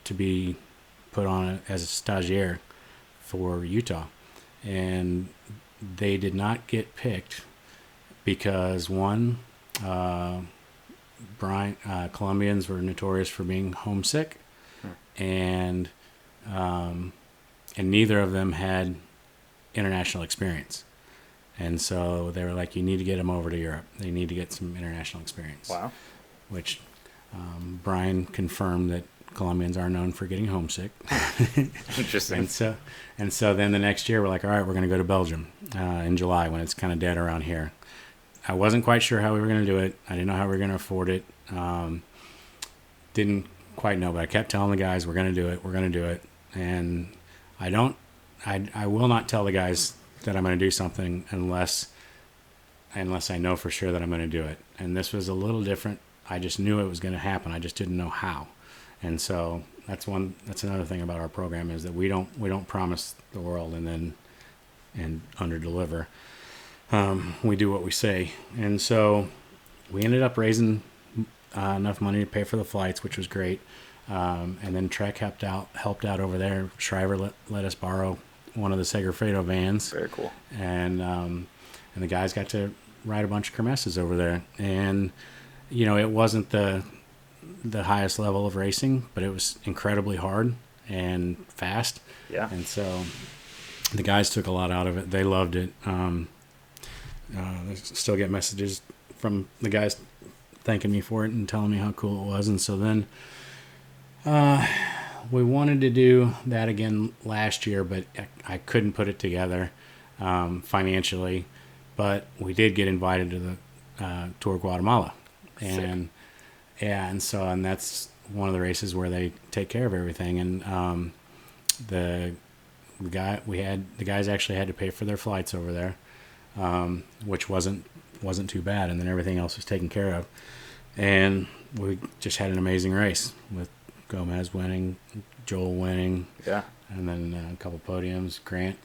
to be put on as a stagiaire for Utah, and they did not get picked because one, uh, Brian uh, Colombians were notorious for being homesick, and um, and neither of them had international experience. And so they were like, you need to get them over to Europe. They need to get some international experience. Wow. Which um, Brian confirmed that Colombians are known for getting homesick. [LAUGHS] Interesting. and so, and so then the next year we're like, all right, we're going to go to Belgium uh, in July when it's kind of dead around here. I wasn't quite sure how we were going to do it. I didn't know how we were going to afford it. Um, didn't quite know, but I kept telling the guys, we're going to do it. We're going to do it. And I don't, I, I will not tell the guys that I'm going to do something unless, unless I know for sure that I'm going to do it. And this was a little different. I just knew it was going to happen. I just didn't know how. And so that's one, that's another thing about our program is that we don't, we don't promise the world and then, and under deliver. Um, we do what we say. And so we ended up raising uh, enough money to pay for the flights, which was great. Um, and then Trek helped out helped out over there. Shriver let, let us borrow one of the Segafredo vans, Very cool. and um, and the guys got to ride a bunch of kermesses over there. And you know, it wasn't the the highest level of racing, but it was incredibly hard and fast. Yeah. And so the guys took a lot out of it. They loved it. Um, uh, I still get messages from the guys thanking me for it and telling me how cool it was. And so then, uh, we wanted to do that again last year, but I, I couldn't put it together um, financially. But we did get invited to the uh, Tour of Guatemala, and Sick. yeah, and so and that's one of the races where they take care of everything. And um, the the guy we had the guys actually had to pay for their flights over there, um, which wasn't wasn't too bad, and then everything else was taken care of. And we just had an amazing race with Gomez winning, Joel winning, yeah, and then uh, a couple podiums. Grant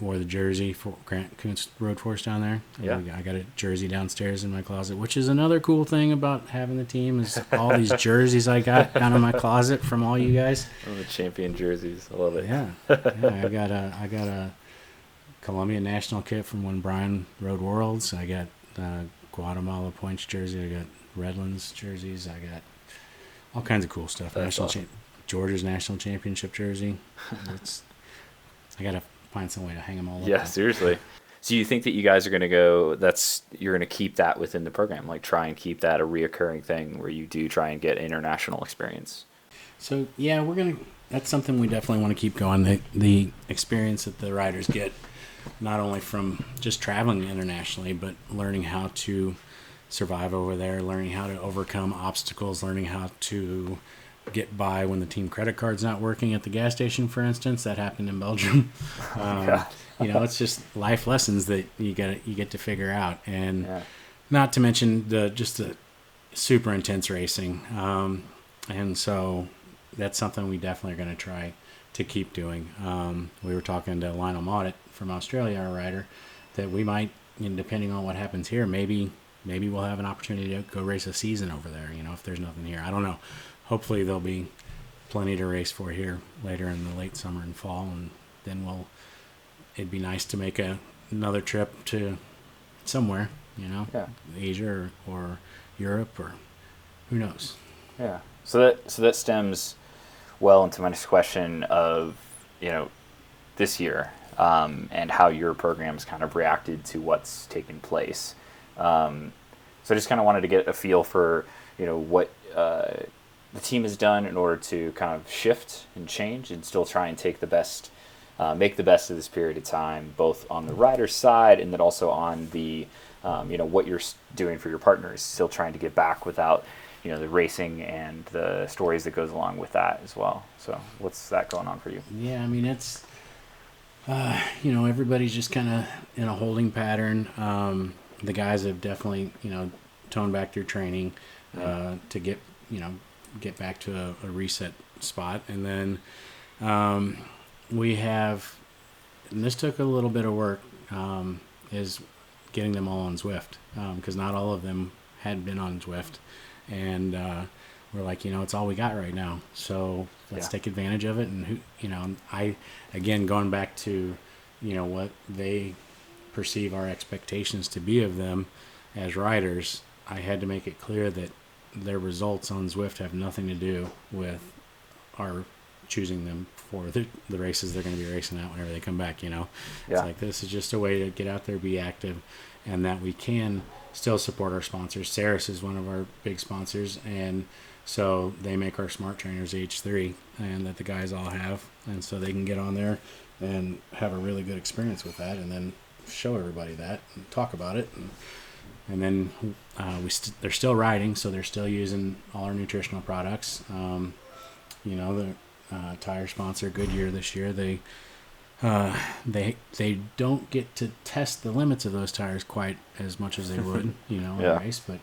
wore the jersey for Grant Kuntz Road Force down there. Yeah, I got a jersey downstairs in my closet, which is another cool thing about having the team is all these [LAUGHS] jerseys I got down in my closet from all you guys. Oh, the champion jerseys, I love it. Yeah, yeah. I got a I got a Colombia national kit from when Brian rode Worlds. I got uh, Guatemala points jersey. I got Redlands jerseys. I got all kinds of cool stuff. That's national awesome. cha- Georgia's national championship jersey. it's I gotta find some way to hang them all. Up. Yeah, seriously. So you think that you guys are going to go? That's you're going to keep that within the program, like try and keep that a reoccurring thing where you do try and get international experience. So yeah, we're gonna. That's something we definitely want to keep going. The the experience that the riders get, not only from just traveling internationally, but learning how to survive over there, learning how to overcome obstacles, learning how to get by when the team credit card's not working at the gas station, for instance. That happened in Belgium. [LAUGHS] Um, you know, it's just life lessons that you get you get to figure out, and yeah. not to mention the just the super intense racing. Um, and so that's something we definitely are going to try to keep doing. Um, we were talking to Lionel Maudet from Australia, our rider, that we might, you know, depending on what happens here, maybe maybe we'll have an opportunity to go race a season over there. You know, if there's nothing here, I don't know. Hopefully there'll be plenty to race for here later in the late summer and fall, and then we'll. It'd be nice to make a another trip to somewhere, you know, yeah. Asia or, or Europe or who knows. Yeah. So that so that stems well into my next question of you know this year um, and how your program's kind of reacted to what's taken place. Um, so I just kind of wanted to get a feel for you know what uh, the team has done in order to kind of shift and change and still try and take the best, uh, make the best of this period of time, both on the rider's side and then also on the um, you know what you're doing for your partners, still trying to get back without you know the racing and the stories that goes along with that as well. So what's that going on for you? Yeah, I mean it's. Uh, you know, everybody's just kind of in a holding pattern. Um, the guys have definitely you know toned back their training uh, to get you know get back to a, a reset spot, and then um, we have and this took a little bit of work um, is getting them all on Zwift because um, not all of them had been on Zwift, and uh, we're like you know it's all we got right now, so let's yeah. take advantage of it. And who you know I again going back to you know what they perceive our expectations to be of them as riders, I had to make it clear that their results on Zwift have nothing to do with our choosing them for the, the races they're going to be racing out whenever they come back. You know, yeah. it's like this is just a way to get out there, be active, and that we can still support our sponsors. Saris is one of our big sponsors, and so they make our smart trainers H3, and that the guys all have, and so they can get on there and have a really good experience with that, and then show everybody that and talk about it. And, and then uh, we st- they're still riding, so they're still using all our nutritional products. Um, you know, the uh, tire sponsor Goodyear this year, they uh, they they don't get to test the limits of those tires quite as much as they [LAUGHS] would, you know, in yeah. a race. But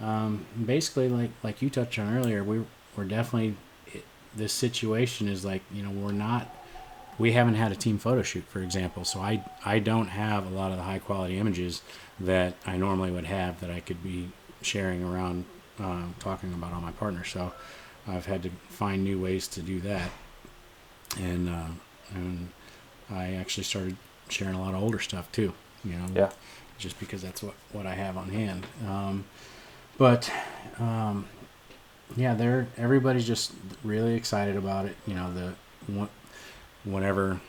um, basically, like like you touched on earlier, we we're definitely it, this situation is like you know we're not we haven't had a team photo shoot, for example. So I I don't have a lot of the high quality images that I normally would have that I could be sharing around, uh, talking about all my partners. So I've had to find new ways to do that, and uh, and I actually started sharing a lot of older stuff too. You know, yeah. just because that's what what I have on hand. Um, but um, yeah, they're everybody's just really excited about it. You know, the whenever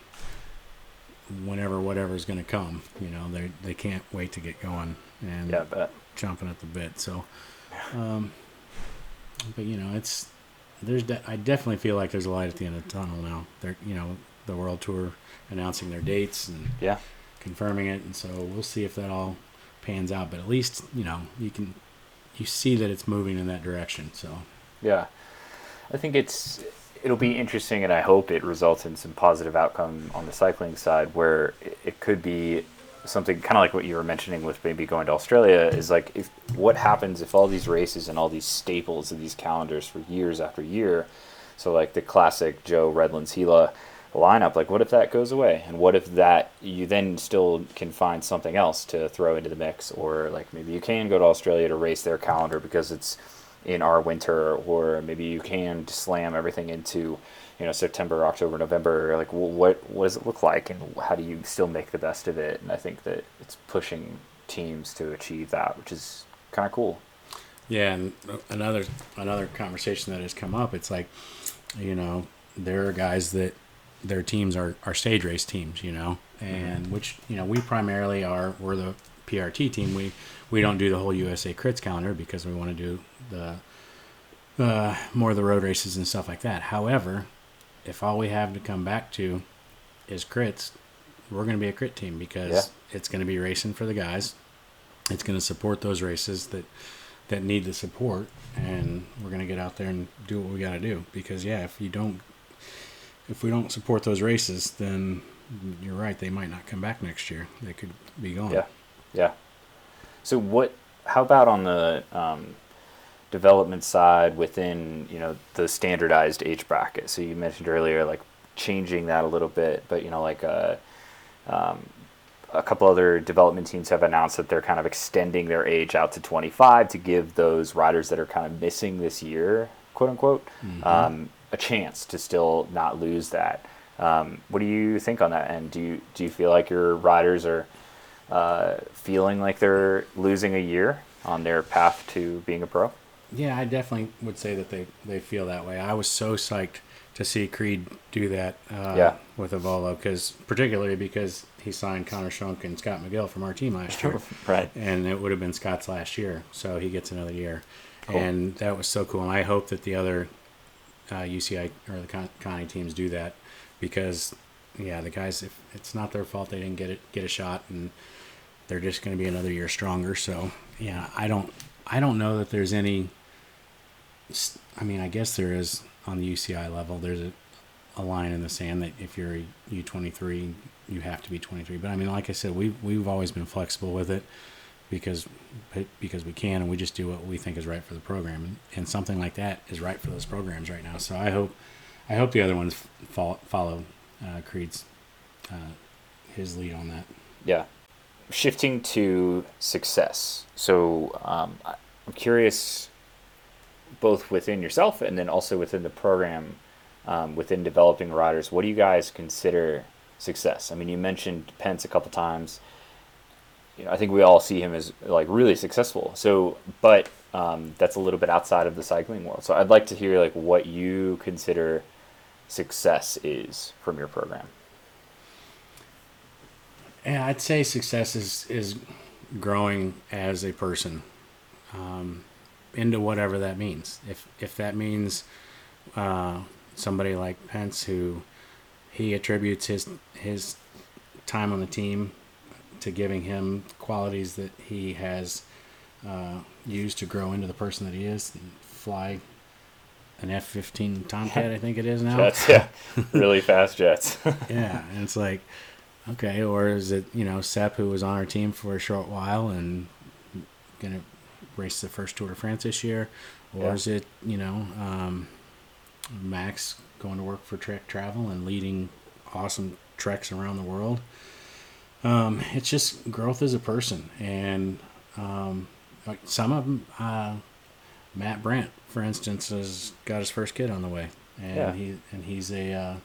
whenever whatever's going to come. You know, they they can't wait to get going and yeah, jumping at the bit. So, um, but you know, it's there's de- I definitely feel like there's a light at the end of the tunnel now. They're you know the world tour announcing their dates and Yeah. confirming it, and so we'll see if that all pans out. But at least you know you can you see that it's moving in that direction. So Yeah, I think it's it'll be interesting, and I hope it results in some positive outcome on the cycling side, where it, could be something kind of like what you were mentioning with maybe going to Australia. Is like if what happens if all these races and all these staples of these calendars for years after year, so like the classic Joe Redlands Gila lineup, like what if that goes away, and what if that you then still can find something else to throw into the mix, or like maybe you can go to Australia to race their calendar because it's in our winter, or maybe you can slam everything into, you know, September, October, November. Like, wh- what what does it look like, and how do you still make the best of it? And I think that it's pushing teams to achieve that, which is kind of cool. Yeah, and uh, another another conversation that has come up. It's like, you know, there are guys that their teams are, are stage race teams, you know, and which you know we primarily are. We're the PRT team. We we don't do the whole USA Crits calendar because we want to do the uh, more of the road races and stuff like that. However, if all we have to come back to is crits, we're going to be a crit team because Yeah. it's going to be racing for the guys. It's going to support those races that that need the support, and we're going to get out there and do what we got to do. Because yeah, if you don't, if we don't support those races, then you're right. They might not come back next year. They could be gone. Yeah, yeah. So what? How about on the um, development side within you know the standardized age bracket? So you mentioned earlier like changing that a little bit, but you know like uh, um, a couple other development teams have announced that they're kind of extending their age out to 25 to give those riders that are kind of missing this year, quote unquote, um, a chance to still not lose that. Um, what do you think on that? And do you do you feel like your riders are uh, feeling like they're losing a year on their path to being a pro? Yeah, I definitely would say that they, they feel that way. I was so psyched to see Creed do that uh, Yeah. with Aevolo, because particularly because he signed Connor Schunk and Scott McGill from our team last year, [LAUGHS] Right. and it would have been Scott's last year, so he gets another year, Cool. and that was so cool. And I hope that the other uh, UCI or the Con- Conti teams do that, because yeah, the guys, if it's not their fault, they didn't get it get a shot, and they're just going to be another year stronger. So yeah, I don't I don't know that there's any. I mean, I guess there is on the UCI level. There's a, a line in the sand that if you're a U23, you have to be 23. But I mean, like I said, we've we've always been flexible with it because because we can and we just do what we think is right for the program and, and something like that is right for those programs right now. So I hope I hope the other ones follow, follow uh, Creed's uh, his lead on that. Yeah. Shifting to success. So um, I'm curious, both within yourself and then also within the program, um, within developing riders, what do you guys consider success? I mean, you mentioned Pence a couple times. You know, I think we all see him as like really successful. So, but um, that's a little bit outside of the cycling world. So I'd like to hear like what you consider success is from your program. Yeah, I'd say success is is growing as a person um, into whatever that means. If if that means uh, somebody like Pence, who he attributes his his time on the team to giving him qualities that he has uh, used to grow into the person that he is, fly an F fifteen Tomcat, I think it is now. Jets, yeah, really fast jets. [LAUGHS] yeah, and it's like, okay, or is it you know Sepp who was on our team for a short while and gonna race the first Tour de France this year, or Yeah. is it you know um, Max going to work for Trek Travel and leading awesome treks around the world? Um, it's just growth as a person, and um, like some of them, uh, Matt Brandt, for instance, has got his first kid on the way, and Yeah. he and he's a uh,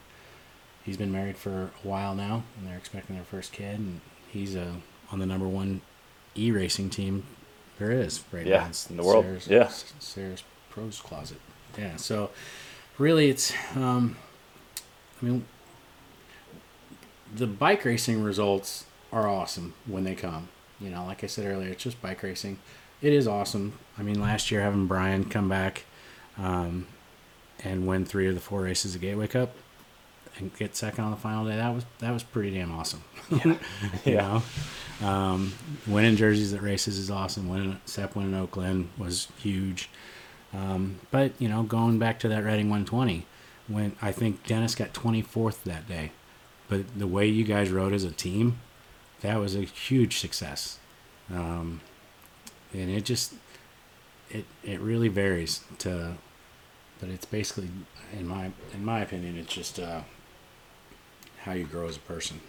he's been married for a while now, and they're expecting their first kid, and he's uh, on the number one e racing team there is right Yeah, now. It's in the world. Saris, Yeah. Saris pros closet. Yeah, so really, it's um, I mean, the bike racing results are awesome when they come. You know, like I said earlier, it's just bike racing. It is awesome. I mean, last year having Brian come back, um, and win three of the four races of Gateway Cup and get second on the final day. That was that was pretty damn awesome. [LAUGHS] you [LAUGHS] Yeah. know, um, winning jerseys at races is awesome. Winning Sep winning in Oakland was huge. Um, but you know, going back to that Reading 120, when I think Dennis got 24th that day, but the way you guys rode as a team, that was a huge success. Um, and it just it it really varies to, but it's basically in my in my opinion, it's just uh, how you grow as a person.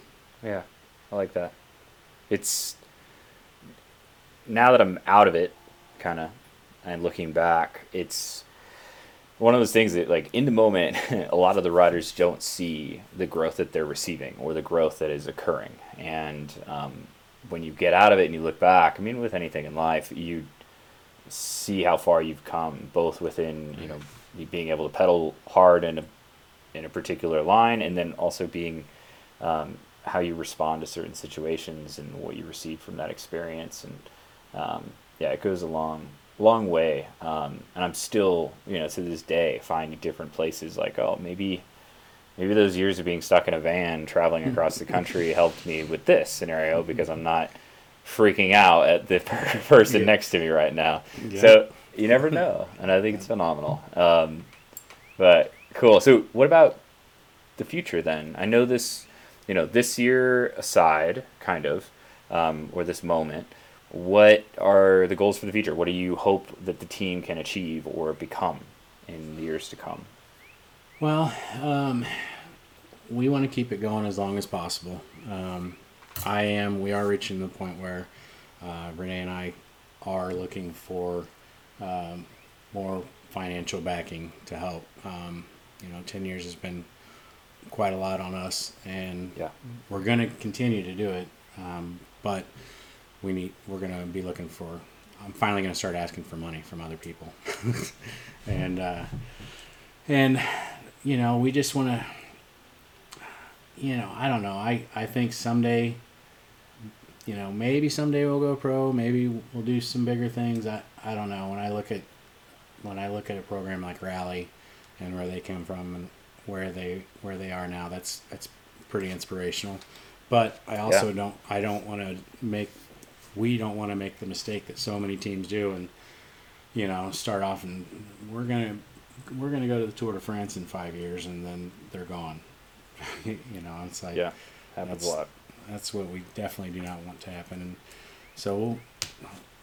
Yeah, I like that. It's now that I'm out of it, kind of, and looking back, it's one of those things that, like, in the moment, [LAUGHS] a lot of the riders don't see the growth that they're receiving or the growth that is occurring. And um, when you get out of it and you look back, I mean, with anything in life, you see how far you've come, both within, you know, being able to pedal hard in a in a particular line, and then also being um, how you respond to certain situations and what you receive from that experience. And um, yeah, it goes a long, way. Um, and I'm still, you know, to this day, finding different places like, oh, maybe, maybe those years of being stuck in a van traveling across the country [LAUGHS] helped me with this scenario because I'm not freaking out at the [LAUGHS] per- person Yeah. next to me right now. Yeah. So you never know, and I think it's [LAUGHS] phenomenal. Um, but cool. So what about the future then? I know this, you know, this year aside, kind of, um, or this moment. What are the goals for the future? What do you hope that the team can achieve or become in the years to come? Well, um, we want to keep it going as long as possible. Um, I am. We are reaching the point where uh, Renee and I are looking for um, more financial backing to help. Um, you know, ten years has been quite a lot on us, and Yeah. we're going to continue to do it. Um, but we need. We're going to be looking for. I'm finally going to start asking for money from other people, [LAUGHS] and uh, and you know we just want to. You know, I don't know. I I think someday. You know, maybe someday we'll go pro. Maybe we'll do some bigger things. I I don't know. When I look at when I look at a program like Rally, and where they came from and where they where they are now, that's that's pretty inspirational. But I also Yeah. don't I don't want to make we don't want to make the mistake that so many teams do and you know start off and we're gonna we're gonna go to the Tour de France in five years and then they're gone. [LAUGHS] you know, it's like Yeah, happens a That's- lot. that's what we definitely do not want to happen. And so, we'll,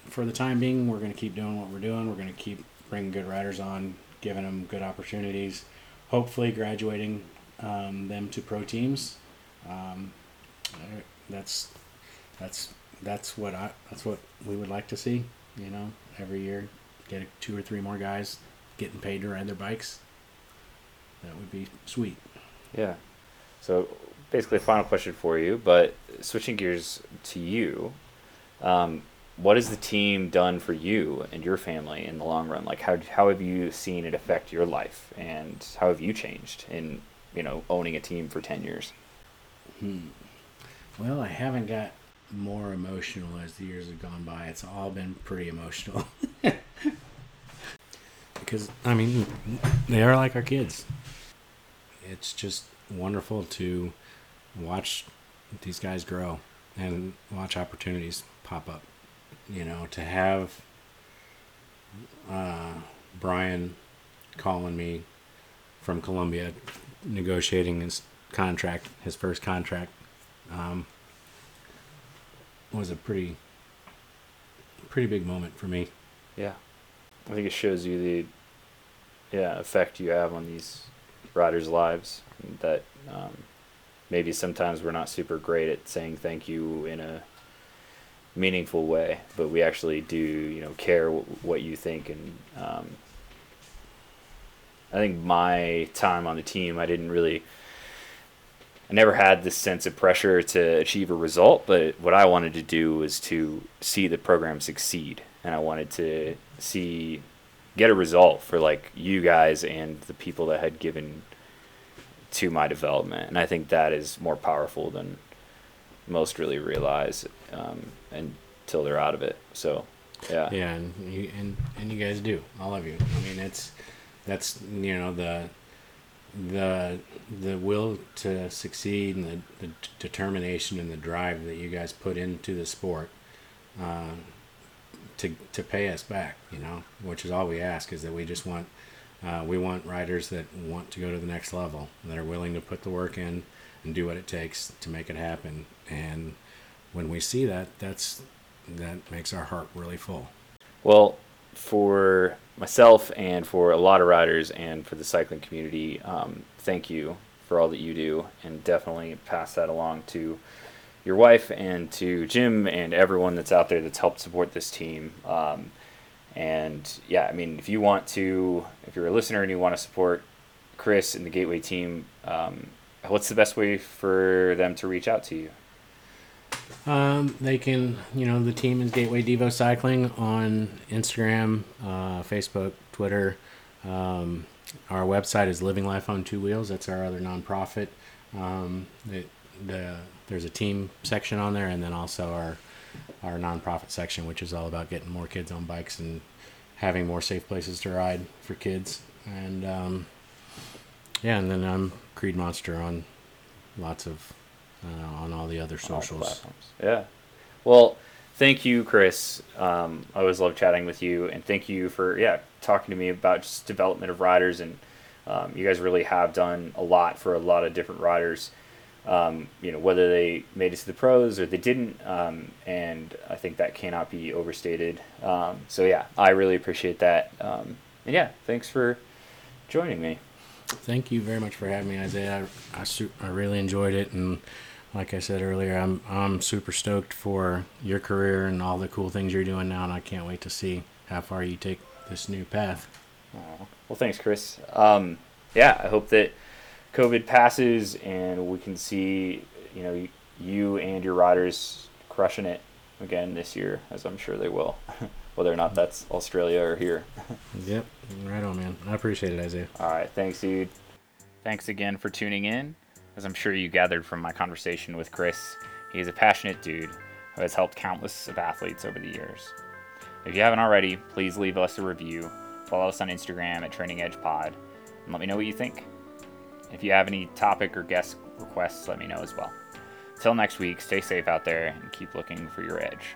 for the time being, we're going to keep doing what we're doing. We're going to keep bringing good riders on, giving them good opportunities, hopefully graduating um, them to pro teams. Um, that's that's that's what I that's what we would like to see. You know, every year, get two or three more guys getting paid to ride their bikes. That would be sweet. Yeah. So basically, a final question for you, but switching gears to you, um, what has the team done for you and your family in the long run? Like, how how have you seen it affect your life, and how have you changed in you know owning a team for ten years? Hmm. Well, I haven't got more emotional as the years have gone by. It's all been pretty emotional. [LAUGHS] because, I mean, they are like our kids. It's just wonderful to watch these guys grow and watch opportunities pop up. You know, to have uh, Brian calling me from Colombia negotiating his contract, his first contract, um, was a pretty, pretty big moment for me. Yeah, I think it shows you the yeah effect you have on these riders' lives. That um, maybe sometimes we're not super great at saying thank you in a meaningful way, but we actually do you know care w- what you think and. Um, I think my time on the team, I didn't really. I never had this sense of pressure to achieve a result, but what I wanted to do was to see the program succeed, and I wanted to see get a result for like you guys and the people that had given to my development, and I think that is more powerful than most really realize um, until they're out of it. So, yeah, Yeah, and you and, and you guys do, I love you. I mean, it's that's you know the the the will to succeed and the, the determination and the drive that you guys put into the sport uh, to to pay us back. You know, which is all we ask is that we just want uh, we want riders that want to go to the next level, that are willing to put the work in and do what it takes to make it happen. And when we see that, that's that makes our heart really full. Well, for myself and for a lot of riders and for the cycling community, um, thank you for all that you do, and definitely pass that along to your wife and to Jim and everyone that's out there that's helped support this team. Um, and yeah, I mean, if you want to, if you're a listener and you want to support Chris and the Gateway team, um, what's the best way for them to reach out to you? Um, they can, you know, the team is Gateway Devo Cycling on Instagram, uh, Facebook, Twitter. Um, our website is Living Life on Two Wheels. That's our other nonprofit. Um, it, the there's a team section on there, and then also our our nonprofit section, which is all about getting more kids on bikes and having more safe places to ride for kids. And um, yeah, and then I'm Creed Monster on lots of uh, on all the other socials. platforms. Yeah. Well, thank you, Chris. Um, I always love chatting with you, and thank you for yeah talking to me about just development of riders. And um, you guys really have done a lot for a lot of different riders. Um, you know whether they made it to the pros or they didn't, um, and I think that cannot be overstated. Um, so yeah, I really appreciate that. Um, and yeah, thanks for joining me. Thank you very much for having me, Isaiah. I, I, su- I really enjoyed it, and like I said earlier, I'm I'm super stoked for your career and all the cool things you're doing now, and I can't wait to see how far you take this new path. Well, thanks, Chris. Um, yeah, I hope that COVID passes and we can see, you know, you and your riders crushing it again this year, as I'm sure they will, [LAUGHS] whether or not that's Australia or here. [LAUGHS] yep, right on, man. I appreciate it, Isaiah. All right, thanks, dude. Thanks again for tuning in. As I'm sure you gathered from my conversation with Chris, he is a passionate dude who has helped countless of athletes over the years. If you haven't already, please leave us a review, follow us on Instagram at Training Edge Pod, and let me know what you think. If you have any topic or guest requests, let me know as well. Till next week, stay safe out there and keep looking for your edge.